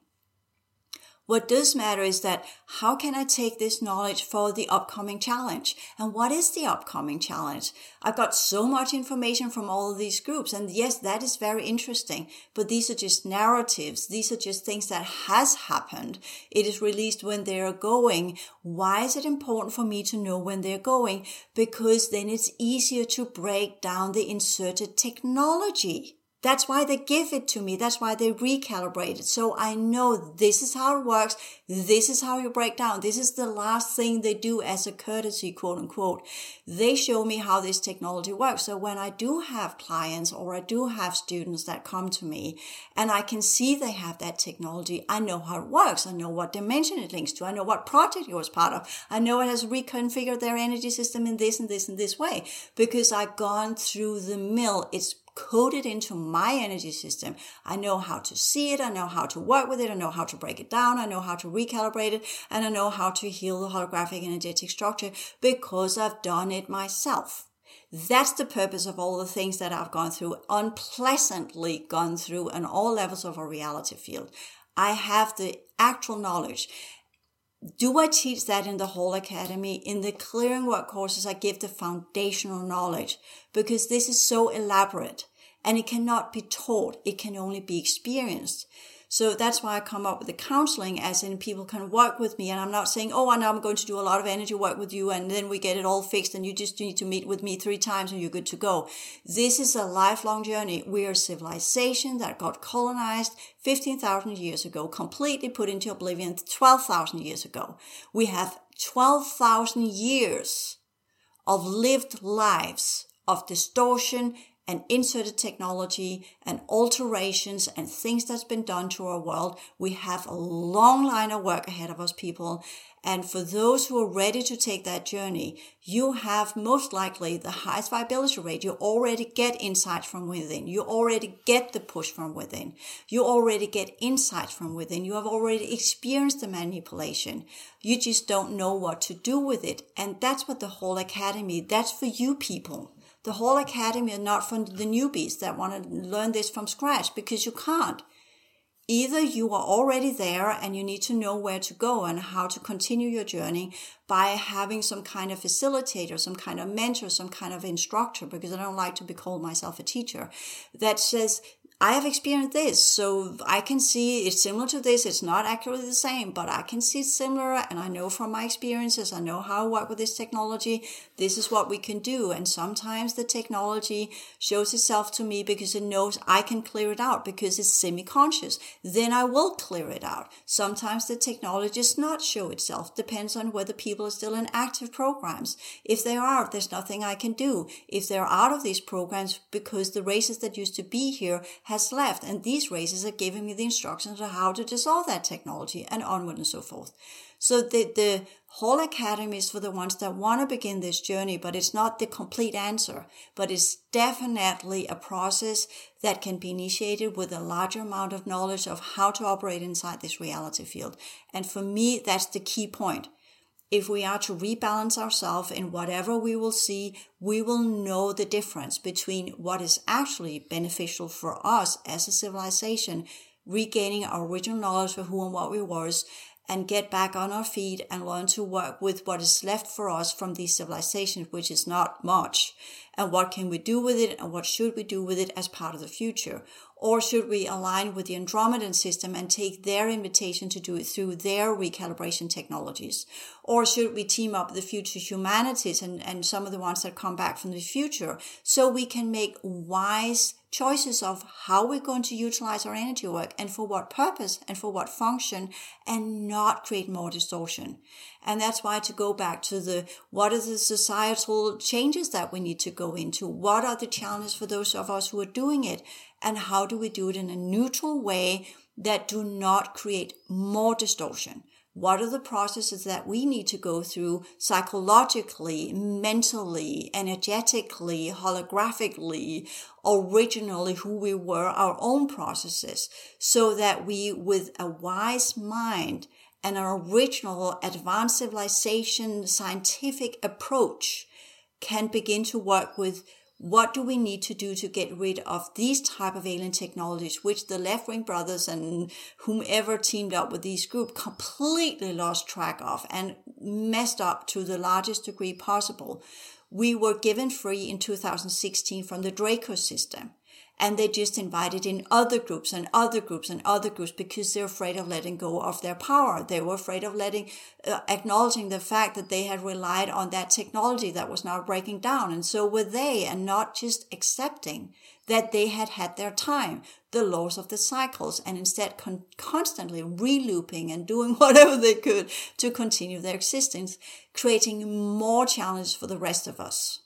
What does matter is that how can I take this knowledge for the upcoming challenge? And what is the upcoming challenge? I've got so much information from all of these groups. And yes, that is very interesting, but these are just narratives. These are just things that has happened. It is released when they are going. Why is it important for me to know when they're going? Because then it's easier to break down the inserted technology. That's why they give it to me. That's why they recalibrate it. So I know this is how it works. This is how you break down. This is the last thing they do as a courtesy, quote unquote. They show me how this technology works. So when I do have clients or I do have students that come to me and I can see they have that technology, I know how it works. I know what dimension it links to. I know what project it was part of. I know it has reconfigured their energy system in this and this and this way because I've gone through the mill. It's coded into my energy system. I know how to see it. I know how to work with it. I know how to break it down. I know how to recalibrate it and I know how to heal the holographic energetic structure because I've done it myself. That's the purpose of all the things that I've gone through, unpleasantly gone through on all levels of a reality field. I have the actual knowledge. Do I teach that in the HAL academy? In the clearing work courses, I give the foundational knowledge because this is so elaborate and it cannot be taught. It can only be experienced. So that's why I come up with the counseling as in people can work with me. And I'm not saying, oh, and I'm going to do a lot of energy work with you and then we get it all fixed and you just need to meet with me three times and you're good to go. This is a lifelong journey. We are a civilization that got colonized 15,000 years ago, completely put into oblivion 12,000 years ago. We have 12,000 years of lived lives of distortion and inserted technology and alterations and things that's been done to our world. We have a long line of work ahead of us, people. And for those who are ready to take that journey, you have most likely the highest viability rate. You already get insights from within. You already get the push from within. You already get insights from within. You have already experienced the manipulation. You just don't know what to do with it. And that's what the HAL academy, that's for you people. The HAL academy is not for the newbies that want to learn this from scratch because you can't. Either you are already there and you need to know where to go and how to continue your journey by having some kind of facilitator, some kind of mentor, some kind of instructor, because I don't like to be called myself a teacher, that says, I have experienced this, so I can see it's similar to this. It's not accurately the same, but I can see it's similar. And I know from my experiences, I know how I work with this technology. This is what we can do. And sometimes the technology shows itself to me because it knows I can clear it out because it's semi-conscious. Then I will clear it out. Sometimes the technology does not show itself. Depends on whether people are still in active programs. If they are, there's nothing I can do. If they're out of these programs because the races that used to be here has left. And these races are giving me the instructions on how to dissolve that technology and onward and so forth. So the, the HAL academy is for the ones that want to begin this journey, but it's not the complete answer, but it's definitely a process that can be initiated with a larger amount of knowledge of how to operate inside this reality field. And for me, that's the key point if we are to rebalance ourselves in whatever we will see, we will know the difference between what is actually beneficial for us as a civilization, regaining our original knowledge of who and what we was, and get back on our feet and learn to work with what is left for us from these civilizations, which is not much. And what can we do with it and what should we do with it as part of the future? Or should we align with the Andromedan system and take their invitation to do it through their recalibration technologies? Or should we team up the future humanities and, and some of the ones that come back from the future so we can make wise choices of how we're going to utilize our energy work and for what purpose and for what function and not create more distortion. And that's why to go back to the, what are the societal changes that we need to go into? What are the challenges for those of us who are doing it? And how do we do it in a neutral way that do not create more distortion? What are the processes that we need to go through psychologically, mentally, energetically, holographically, originally who we were, our own processes, so that we, with a wise mind and an original advanced civilization scientific approach, can begin to work with what do we need to do to get rid of these type of alien technologies which the left wing brothers and whomever teamed up with these group completely lost track of and messed up to the largest degree possible. We were given free in 2016 from the draco system and they just invited in other groups and other groups and other groups because they're afraid of letting go of their power. They were afraid of letting, uh, acknowledging the fact that they had relied on that technology that was now breaking down. And so were they and not just accepting that they had had their time, the laws of the cycles, and instead con- constantly relooping and doing whatever they could to continue their existence, creating more challenges for the rest of us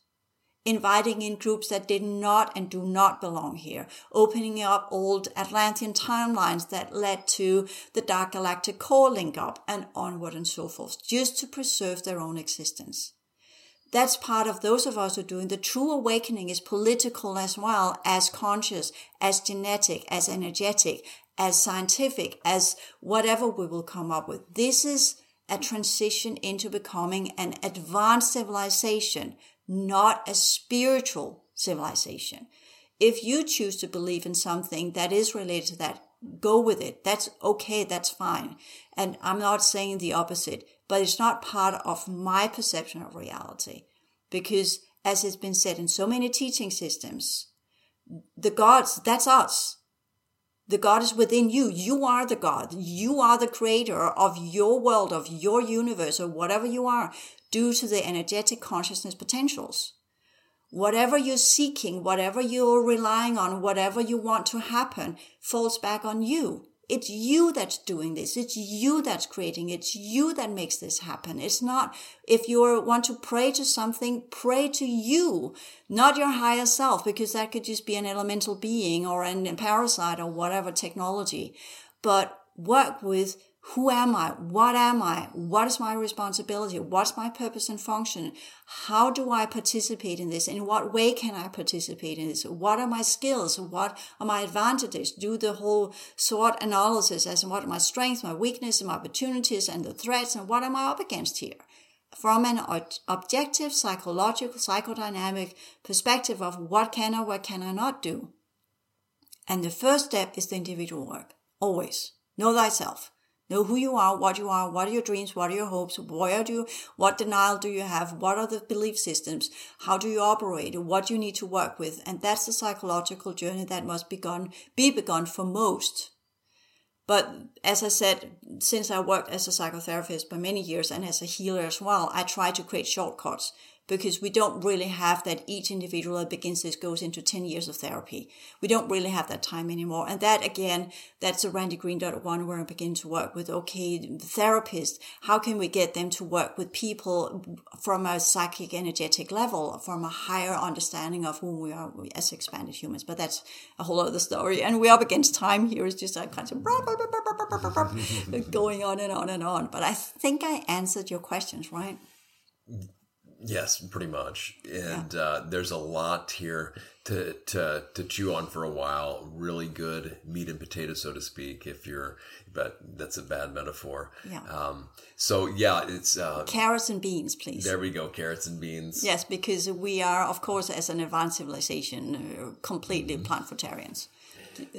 inviting in groups that did not and do not belong here, opening up old Atlantean timelines that led to the Dark Galactic Core link up and onward and so forth, just to preserve their own existence. That's part of those of us who are doing the true awakening is political as well as conscious, as genetic, as energetic, as scientific, as whatever we will come up with. This is a transition into becoming an advanced civilization not a spiritual civilization. If you choose to believe in something that is related to that, go with it. That's okay. That's fine. And I'm not saying the opposite, but it's not part of my perception of reality. Because as it's been said in so many teaching systems, the gods, that's us. The God is within you. You are the God. You are the creator of your world, of your universe, or whatever you are due to the energetic consciousness potentials. Whatever you're seeking, whatever you're relying on, whatever you want to happen falls back on you. It's you that's doing this. It's you that's creating. It's you that makes this happen. It's not, if you want to pray to something, pray to you, not your higher self, because that could just be an elemental being or a parasite or whatever technology. But work with who am I? What am I? What is my responsibility? What's my purpose and function? How do I participate in this? In what way can I participate in this? What are my skills? What are my advantages? Do the whole SWOT analysis as what are my strengths, my weaknesses, my opportunities, and the threats, and what am I up against here? From an objective, psychological, psychodynamic perspective of what can I, what can I not do? And the first step is the individual work. Always. Know thyself Know who you are, what you are, what are your dreams, what are your hopes, where do you, what denial do you have, what are the belief systems, how do you operate, what do you need to work with, and that's the psychological journey that must begun, be begun for most. But as I said, since I worked as a psychotherapist for many years and as a healer as well, I try to create shortcuts because we don't really have that each individual that begins this goes into 10 years of therapy. We don't really have that time anymore. And that again, that's a Randi Green dot one where I begin to work with, okay, therapists, how can we get them to work with people from a psychic energetic level, from a higher understanding of who we are as expanded humans? But that's a whole other story. And we're up against time here. It's just like kind of going on and on and on. But I think I answered your questions, right? Yes, pretty much. And yeah. uh, there's a lot here to, to to chew on for a while. Really good meat and potatoes, so to speak. If you're, but that's a bad metaphor. Yeah. Um, so yeah, it's uh, carrots and beans, please. There we go, carrots and beans. Yes, because we are, of course, as an advanced civilization, uh, completely mm-hmm. plant fruitarians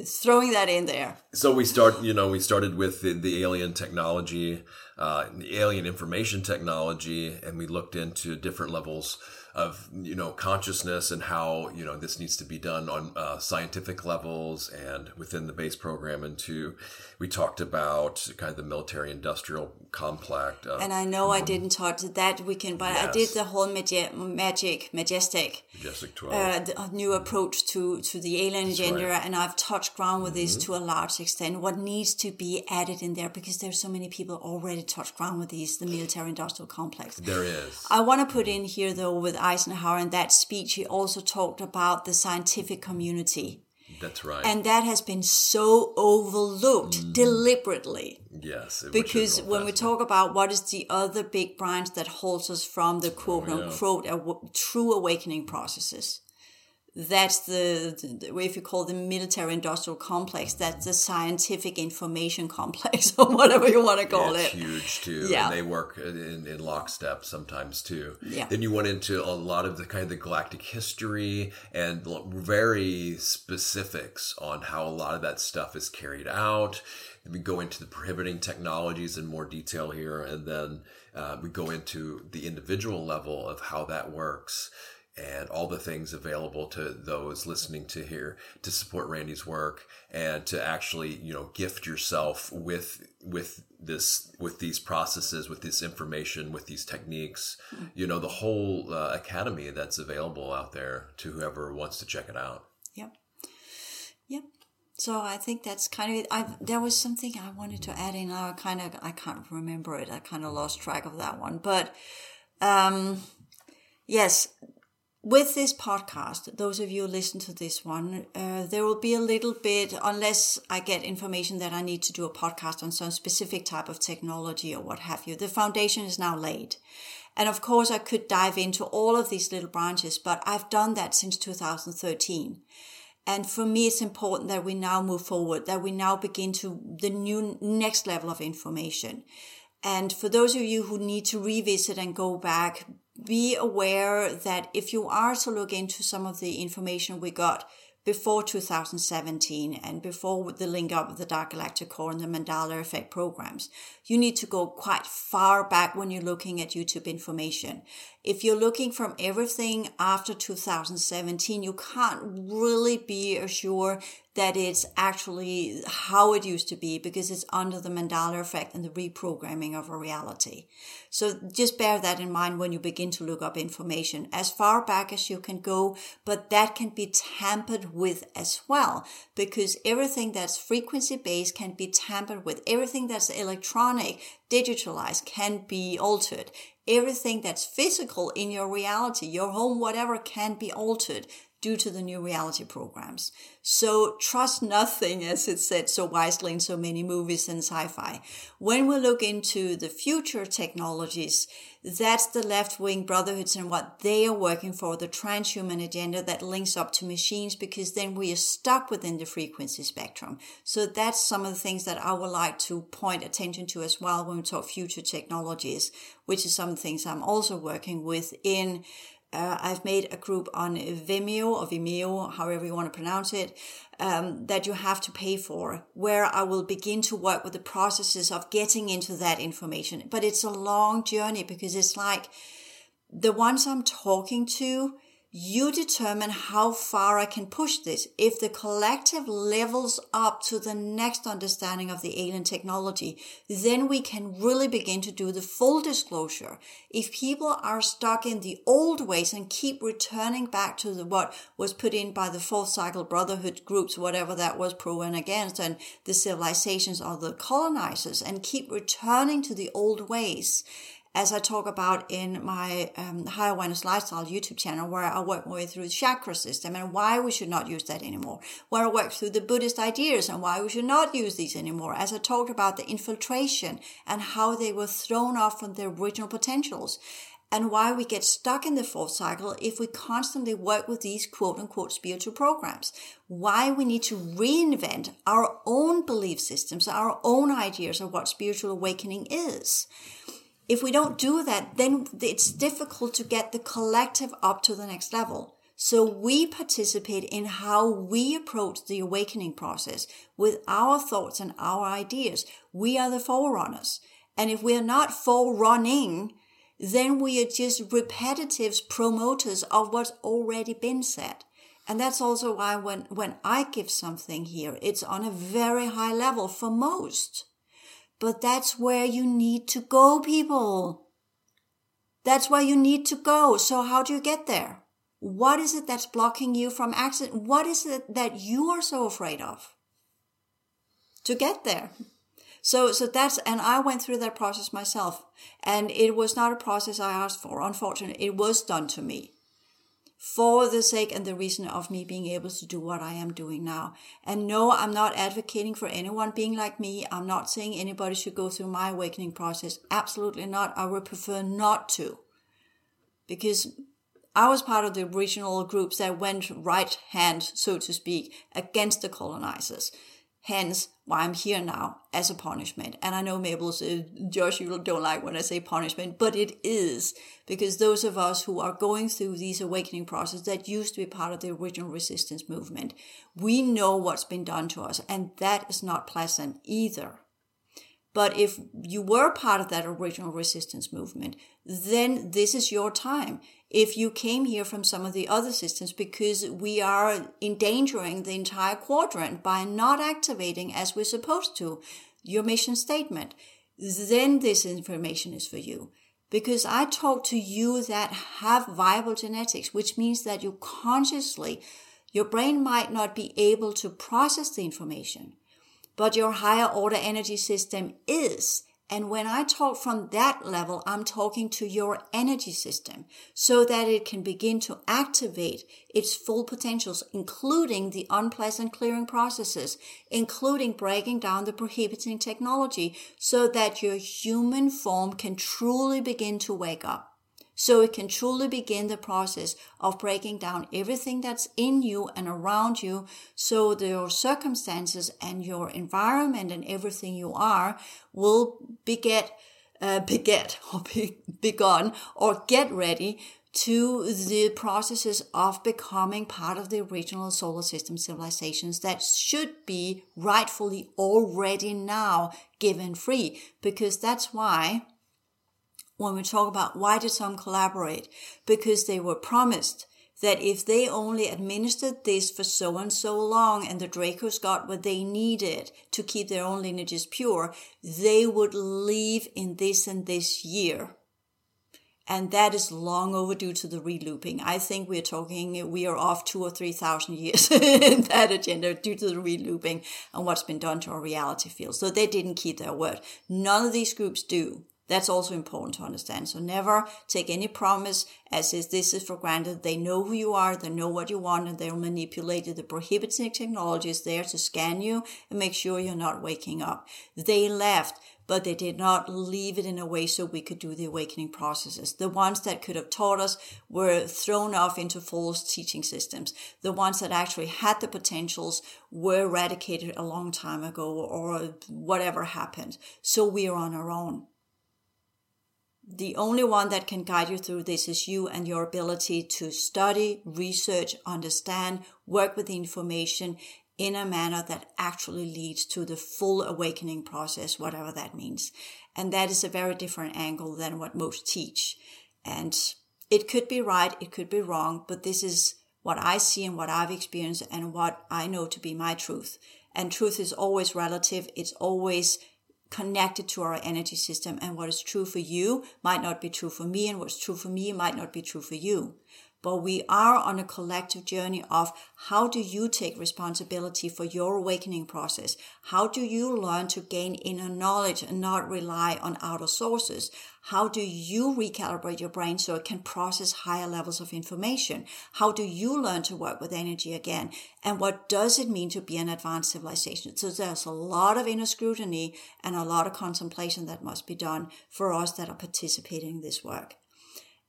throwing that in there. So we start, you know, we started with the, the alien technology, uh, the alien information technology, and we looked into different levels of you know consciousness and how you know this needs to be done on uh, scientific levels and within the base program. And two we talked about kind of the military industrial complex uh, and i know i didn't talk to that weekend but yes. i did the whole magi- magic majestic majestic 12 uh, new approach to to the alien That's agenda right. and i've touched ground with mm-hmm. this to a large extent. What needs to be added in there? Because there's so many people already touched ground with these the military industrial complex. There is. I want to put in here though with Eisenhower in that speech, he also talked about the scientific community. That's right. And that has been so overlooked mm. deliberately. Yes. Because when we talk about what is the other big branch that holds us from the quote oh, yeah. unquote true awakening processes, that's the, the if you call the military industrial complex that's the scientific information complex or whatever you want to call yeah, it huge too yeah. and they work in, in lockstep sometimes too yeah. then you went into a lot of the kind of the galactic history and very specifics on how a lot of that stuff is carried out we go into the prohibiting technologies in more detail here and then uh, we go into the individual level of how that works and all the things available to those listening to here to support Randi's work and to actually, you know, gift yourself with with this with these processes, with this information, with these techniques, mm-hmm. you know, the HAL uh, academy that's available out there to whoever wants to check it out. Yep. Yep. So I think that's kind of it. I there was something I wanted to add in. I kind of I can't remember it. I kind of lost track of that one, but um yes with this podcast, those of you who listen to this one, uh, there will be a little bit, unless I get information that I need to do a podcast on some specific type of technology or what have you. The foundation is now laid. And of course, I could dive into all of these little branches, but I've done that since 2013. And for me, it's important that we now move forward, that we now begin to the new next level of information. And for those of you who need to revisit and go back, be aware that if you are to look into some of the information we got before 2017 and before the link up of the Dark Galactic Core and the Mandela Effect programs, you need to go quite far back when you're looking at YouTube information. If you're looking from everything after 2017, you can't really be assured that it's actually how it used to be because it's under the Mandela effect and the reprogramming of a reality. So just bear that in mind when you begin to look up information as far back as you can go, but that can be tampered with as well because everything that's frequency based can be tampered with. Everything that's electronic, digitalized can be altered. Everything that's physical in your reality, your home, whatever can be altered due to the new reality programs. So trust nothing, as it's said so wisely in so many movies and sci-fi. When we look into the future technologies, that's the left-wing brotherhoods and what they are working for, the transhuman agenda that links up to machines, because then we are stuck within the frequency spectrum. So that's some of the things that I would like to point attention to as well when we talk future technologies, which is some things I'm also working with in Uh, I've made a group on Vimeo or Vimeo, however you want to pronounce it, um, that you have to pay for, where I will begin to work with the processes of getting into that information. But it's a long journey because it's like the ones I'm talking to, you determine how far I can push this. If the collective levels up to the next understanding of the alien technology, then we can really begin to do the full disclosure. If people are stuck in the old ways and keep returning back to the, what was put in by the fourth cycle brotherhood groups, whatever that was pro and against, and the civilizations of the colonizers, and keep returning to the old ways, as I talk about in my um, High Awareness Lifestyle YouTube channel, where I work my way through the chakra system and why we should not use that anymore, where I work through the Buddhist ideas and why we should not use these anymore, as I talked about the infiltration and how they were thrown off from their original potentials and why we get stuck in the fourth cycle if we constantly work with these quote unquote spiritual programs. Why we need to reinvent our own belief systems, our own ideas of what spiritual awakening is if we don't do that, then it's difficult to get the collective up to the next level. So we participate in how we approach the awakening process with our thoughts and our ideas. We are the forerunners. And if we are not forerunning, then we are just repetitive promoters of what's already been said. And that's also why when, when I give something here, it's on a very high level for most. But that's where you need to go, people. That's where you need to go. So how do you get there? What is it that's blocking you from accident? What is it that you are so afraid of to get there? So, so that's, and I went through that process myself and it was not a process I asked for. Unfortunately, it was done to me for the sake and the reason of me being able to do what I am doing now. And no, I'm not advocating for anyone being like me. I'm not saying anybody should go through my awakening process. Absolutely not. I would prefer not to. Because I was part of the original groups that went right hand, so to speak, against the colonizers. Hence, why I'm here now as a punishment. And I know Mabel says, Josh, you don't like when I say punishment, but it is because those of us who are going through these awakening processes that used to be part of the original resistance movement, we know what's been done to us, and that is not pleasant either. But if you were part of that original resistance movement, then this is your time. If you came here from some of the other systems, because we are endangering the entire quadrant by not activating as we're supposed to your mission statement, then this information is for you. Because I talk to you that have viable genetics, which means that you consciously, your brain might not be able to process the information but your higher order energy system is. And when I talk from that level, I'm talking to your energy system so that it can begin to activate its full potentials, including the unpleasant clearing processes, including breaking down the prohibiting technology so that your human form can truly begin to wake up so it can truly begin the process of breaking down everything that's in you and around you. So your circumstances and your environment and everything you are will beget uh, beget or be, begun or get ready to the processes of becoming part of the original solar system civilizations that should be rightfully already now given free. Because that's why when we talk about why did some collaborate? Because they were promised that if they only administered this for so and so long and the Dracos got what they needed to keep their own lineages pure, they would leave in this and this year. And that is long overdue to the relooping. I think we're talking, we are off two or three thousand years in that agenda due to the relooping and what's been done to our reality field. So they didn't keep their word. None of these groups do. That's also important to understand. So never take any promise as if this is for granted. They know who you are, they know what you want, and they'll manipulate it. The prohibiting technology is there to scan you and make sure you're not waking up. They left, but they did not leave it in a way so we could do the awakening processes. The ones that could have taught us were thrown off into false teaching systems. The ones that actually had the potentials were eradicated a long time ago or whatever happened. So we are on our own. The only one that can guide you through this is you and your ability to study, research, understand, work with the information in a manner that actually leads to the full awakening process, whatever that means. And that is a very different angle than what most teach. And it could be right, it could be wrong, but this is what I see and what I've experienced and what I know to be my truth. And truth is always relative. It's always connected to our energy system and what is true for you might not be true for me and what's true for me might not be true for you but we are on a collective journey of how do you take responsibility for your awakening process? How do you learn to gain inner knowledge and not rely on outer sources? How do you recalibrate your brain so it can process higher levels of information? How do you learn to work with energy again? And what does it mean to be an advanced civilization? So there's a lot of inner scrutiny and a lot of contemplation that must be done for us that are participating in this work.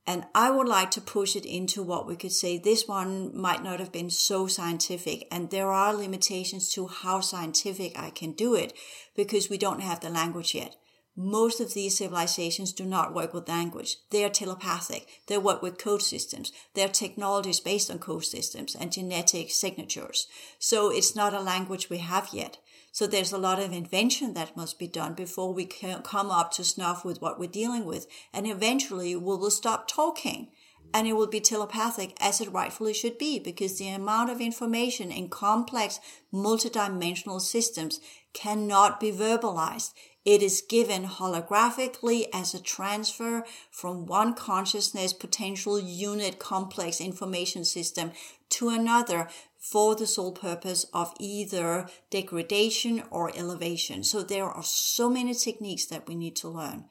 And I would like to push it into what we could say this one might not have been so scientific. And there are limitations to how scientific I can do it because we don't have the language yet. Most of these civilizations do not work with language. They are telepathic. They work with code systems. Their technology is based on code systems and genetic signatures. So it's not a language we have yet. So there's a lot of invention that must be done before we can come up to snuff with what we're dealing with. And eventually we will stop talking and it will be telepathic as it rightfully should be because the amount of information in complex multidimensional systems cannot be verbalized. It is given holographically as a transfer from one consciousness potential unit complex information system to another for the sole purpose of either degradation or elevation. So there are so many techniques that we need to learn.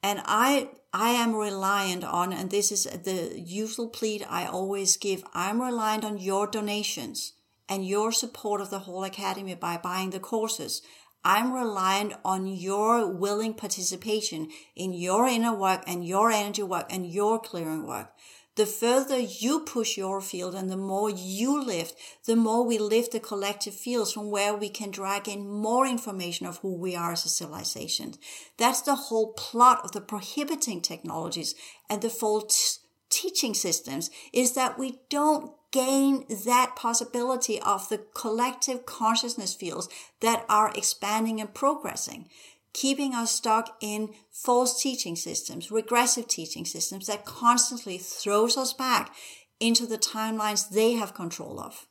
And I, I am reliant on, and this is the usual plea I always give, I'm reliant on your donations and your support of the HAL academy by buying the courses. I'm reliant on your willing participation in your inner work and your energy work and your clearing work the further you push your field and the more you lift, the more we lift the collective fields from where we can drag in more information of who we are as a civilization. That's the whole plot of the prohibiting technologies and the false teaching systems is that we don't gain that possibility of the collective consciousness fields that are expanding and progressing keeping us stuck in false teaching systems, regressive teaching systems that constantly throws us back into the timelines they have control of.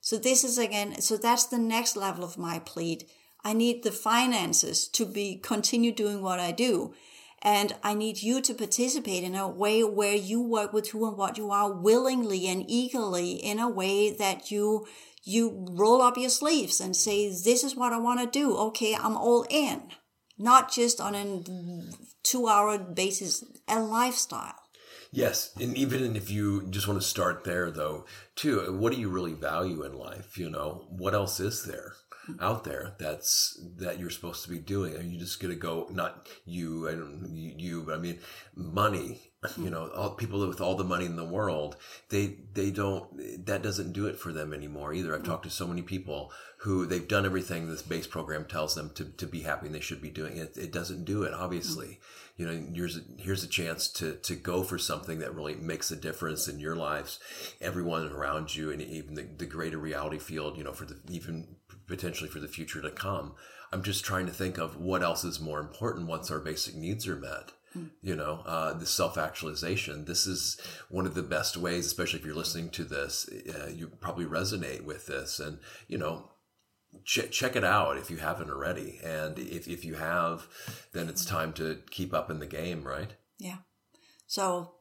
So this is again, so that's the next level of my plea. I need the finances to be continue doing what I do. And I need you to participate in a way where you work with who and what you are willingly and eagerly in a way that you, you roll up your sleeves and say, this is what I want to do. Okay. I'm all in not just on a two hour basis, a lifestyle. Yes, and even if you just want to start there, though, too, what do you really value in life? You know, what else is there out there that's that you're supposed to be doing? Are you just going to go? Not you, and you, but I mean, money. You know, all people with all the money in the world, they they don't. That doesn't do it for them anymore either. I've talked to so many people who they've done everything this base program tells them to, to be happy and they should be doing it. It doesn't do it, obviously. Mm-hmm. You know, here's a, here's a chance to, to go for something that really makes a difference in your lives, everyone around you, and even the, the greater reality field, you know, for the, even potentially for the future to come. I'm just trying to think of what else is more important once our basic needs are met mm. You know uh, the self-actualization this is one of the best ways especially if you're listening to this uh, you probably resonate with this and you know ch- check it out if you haven't already. And if, if you have, then it's time to keep up in the game, right? Yeah. So,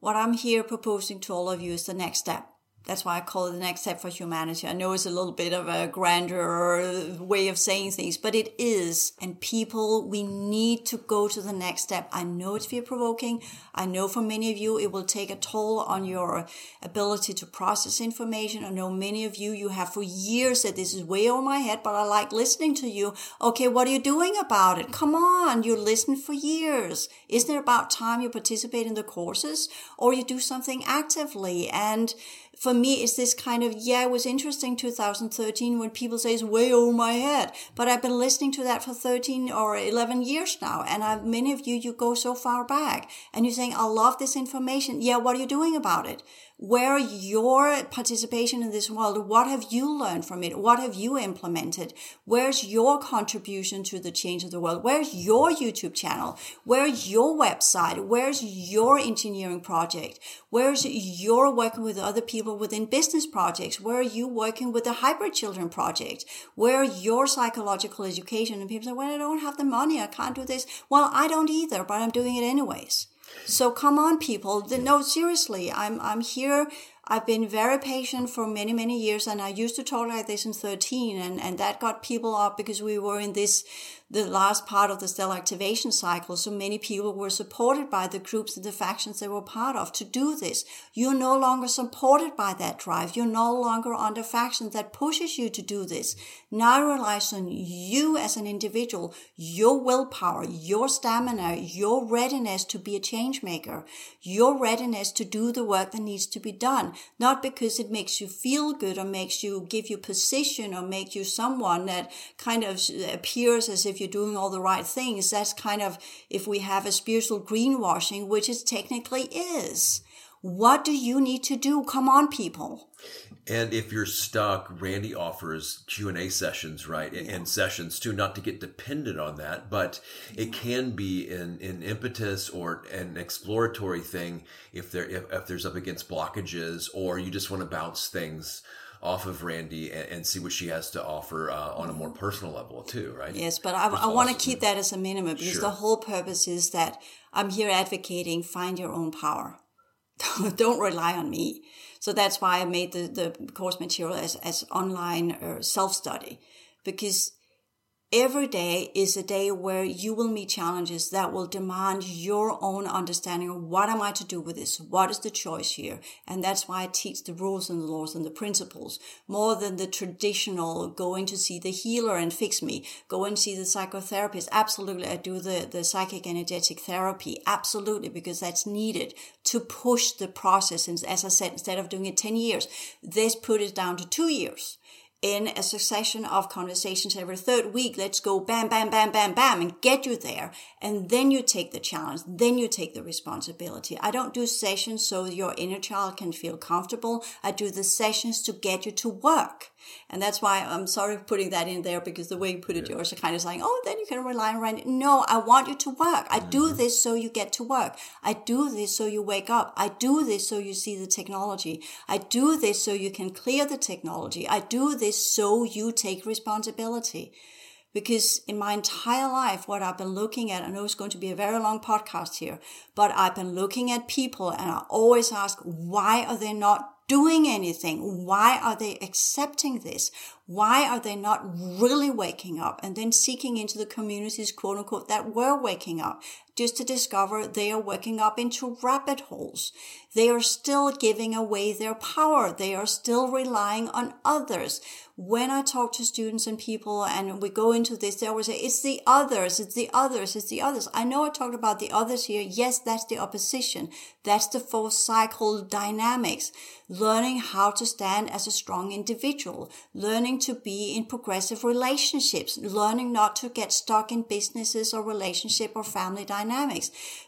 what I'm here proposing to all of you is the next step that's why I call it the next step for humanity. I know it's a little bit of a grander way of saying things, but it is. And people, we need to go to the next step. I know it's fear provoking. I know for many of you, it will take a toll on your ability to process information. I know many of you, you have for years said this is way over my head, but I like listening to you. Okay, what are you doing about it? Come on, you listened for years. Isn't it about time you participate in the courses or you do something actively? And for me, it's this kind of, yeah, it was interesting 2013 when people say it's way over my head, but I've been listening to that for 13 or 11 years now. And I've, many of you, you go so far back and you're saying, I love this information. Yeah. What are you doing about it? Where your participation in this world, what have you learned from it? What have you implemented? Where's your contribution to the change of the world? Where's your YouTube channel? Where's your website? Where's your engineering project? Where's your working with other people within business projects? Where are you working with the hybrid children project? Where your psychological education? And people say, well, I don't have the money. I can't do this. Well, I don't either, but I'm doing it anyways. So come on, people. No, seriously, I'm, I'm here. I've been very patient for many, many years and I used to talk like this in 13 and, and that got people up because we were in this the last part of the stellar activation cycle. So many people were supported by the groups and the factions they were part of to do this. You're no longer supported by that drive. You're no longer under factions that pushes you to do this. Now relies on you as an individual, your willpower, your stamina, your readiness to be a change maker, your readiness to do the work that needs to be done. Not because it makes you feel good or makes you give you position or make you someone that kind of appears as if if you're doing all the right things, that's kind of if we have a spiritual greenwashing, which it technically is. What do you need to do? Come on, people. And if you're stuck, Randi offers Q and A sessions, right, yeah. and sessions too. Not to get dependent on that, but it can be an, an impetus or an exploratory thing if there if, if there's up against blockages, or you just want to bounce things off of Randi and, and see what she has to offer uh, on a more personal level too, right? Yes, but I, I want to keep that as a minimum because sure. the whole purpose is that I'm here advocating find your own power. Don't rely on me. So that's why I made the, the course material as, as online uh, self study because Every day is a day where you will meet challenges that will demand your own understanding of what am I to do with this? What is the choice here? And that's why I teach the rules and the laws and the principles more than the traditional going to see the healer and fix me, go and see the psychotherapist. Absolutely. I do the, the psychic energetic therapy. Absolutely. Because that's needed to push the process. And as I said, instead of doing it 10 years, this put it down to two years in a succession of conversations every third week. Let's go bam, bam, bam, bam, bam and get you there. And then you take the challenge. Then you take the responsibility. I don't do sessions so your inner child can feel comfortable. I do the sessions to get you to work. And that's why I'm sorry for putting that in there because the way you put it, yeah. you're kind of saying, oh, then you can rely on Randi. No, I want you to work. I mm-hmm. do this so you get to work. I do this so you wake up. I do this so you see the technology. I do this so you can clear the technology. I do this so you take responsibility. Because in my entire life, what I've been looking at, I know it's going to be a very long podcast here, but I've been looking at people and I always ask, why are they not doing anything? Why are they accepting this? Why are they not really waking up and then seeking into the communities, quote unquote, that were waking up just to discover they are waking up into rabbit holes. They are still giving away their power. They are still relying on others. When I talk to students and people and we go into this, they always say, it's the others, it's the others, it's the others. I know I talked about the others here. Yes, that's the opposition. That's the fourth cycle dynamics. Learning how to stand as a strong individual, learning to be in progressive relationships, learning not to get stuck in businesses or relationship or family dynamics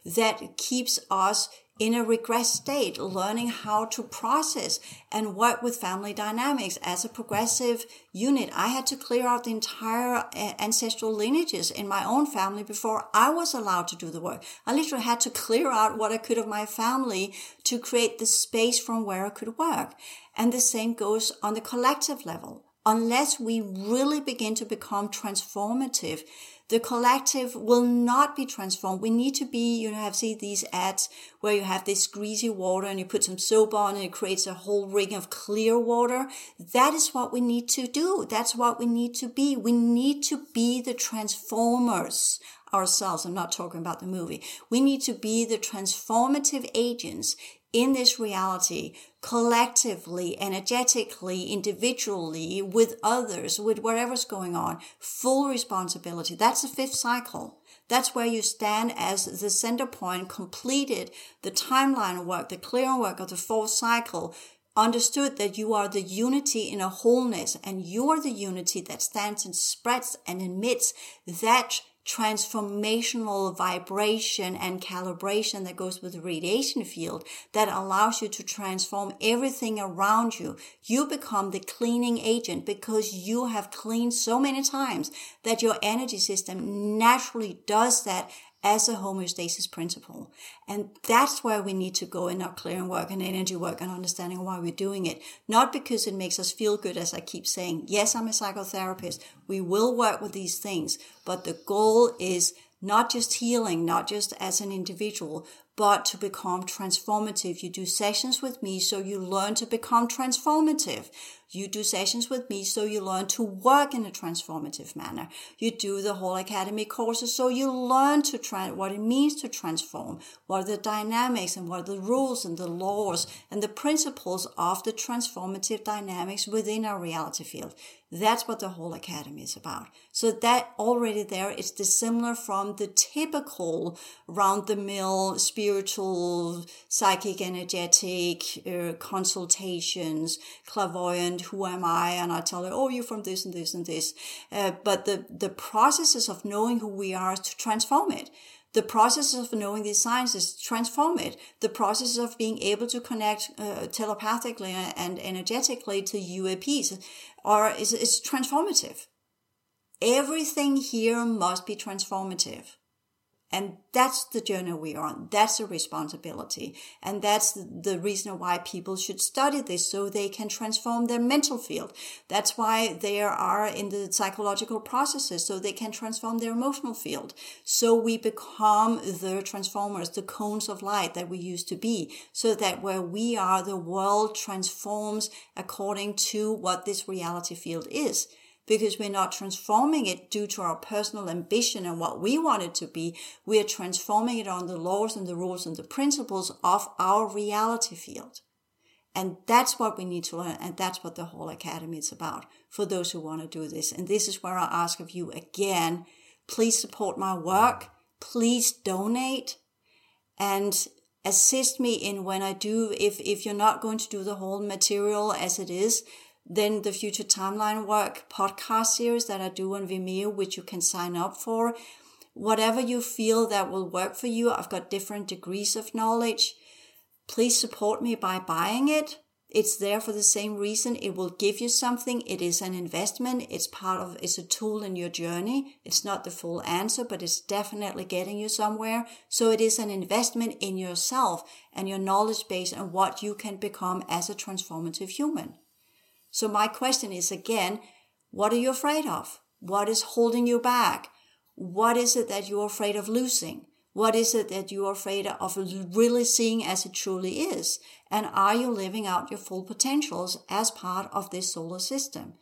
that keeps us in a regress state, learning how to process and work with family dynamics as a progressive unit. I had to clear out the entire uh, ancestral lineages in my own family before I was allowed to do the work. I literally had to clear out what I could of my family to create the space from where I could work. And the same goes on the collective level. Unless we really begin to become transformative, the collective will not be transformed. We need to be, you know, have seen these ads where you have this greasy water and you put some soap on and it creates a whole ring of clear water. That is what we need to do. That's what we need to be. We need to be the transformers ourselves. I'm not talking about the movie. We need to be the transformative agents in this reality collectively, energetically, individually, with others, with whatever's going on, full responsibility. That's the fifth cycle. That's where you stand as the center point, completed the timeline work, the clearing work of the fourth cycle, understood that you are the unity in a wholeness and you are the unity that stands and spreads and emits that transformational vibration and calibration that goes with the radiation field that allows you to transform everything around you. You become the cleaning agent because you have cleaned so many times that your energy system naturally does that as a homeostasis principle. And that's where we need to go in our clearing work and energy work and understanding why we're doing it. Not because it makes us feel good, as I keep saying. Yes, I'm a psychotherapist. We will work with these things, but the goal is not just healing, not just as an individual, but to become transformative. You do sessions with me so you learn to become transformative. You do sessions with me so you learn to work in a transformative manner. You do the HAL academy courses so you learn to try what it means to transform, what are the dynamics and what are the rules and the laws and the principles of the transformative dynamics within our reality field. That's what the HAL academy is about. So that already there is dissimilar from the typical round the mill spiritual, psychic, energetic uh, consultations, clairvoyant, who am I? And I tell her, oh, you're from this and this and this. Uh, but the, the processes of knowing who we are to transform it. The process of knowing these sciences to transform it. The process of being able to connect uh, telepathically and energetically to UAPs are is, is transformative. Everything here must be transformative. And that's the journey we are on. That's a responsibility. And that's the reason why people should study this so they can transform their mental field. That's why they are in the psychological processes so they can transform their emotional field. So we become the transformers, the cones of light that we used to be so that where we are, the world transforms according to what this reality field is because we're not transforming it due to our personal ambition and what we want it to be. We are transforming it on the laws and the rules and the principles of our reality field. And that's what we need to learn. And that's what the HAL academy is about for those who want to do this. And this is where I ask of you again, please support my work. Please donate and assist me in when I do, if, if you're not going to do the whole material as it is, then the future timeline work podcast series that I do on Vimeo, which you can sign up for. Whatever you feel that will work for you, I've got different degrees of knowledge. Please support me by buying it. It's there for the same reason. It will give you something. It is an investment. It's part of, it's a tool in your journey. It's not the full answer, but it's definitely getting you somewhere. So it is an investment in yourself and your knowledge base and what you can become as a transformative human. So my question is again, what are you afraid of? What is holding you back? What is it that you're afraid of losing? What is it that you're afraid of really seeing as it truly is? And are you living out your full potentials as part of this solar system?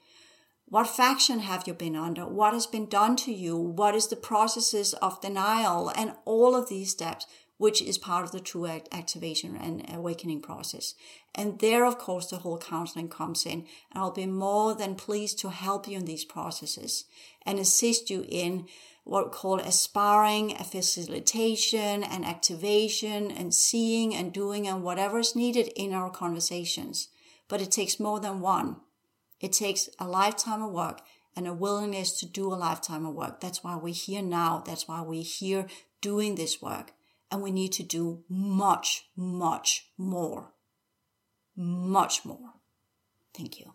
What faction have you been under? What has been done to you? What is the processes of denial? And all of these steps which is part of the true activation and awakening process. And there, of course, the whole counseling comes in. And I'll be more than pleased to help you in these processes and assist you in what we call aspiring, a facilitation and activation and seeing and doing and whatever is needed in our conversations. But it takes more than one. It takes a lifetime of work and a willingness to do a lifetime of work. That's why we're here now. That's why we're here doing this work and we need to do much, much more. Much more. Thank you.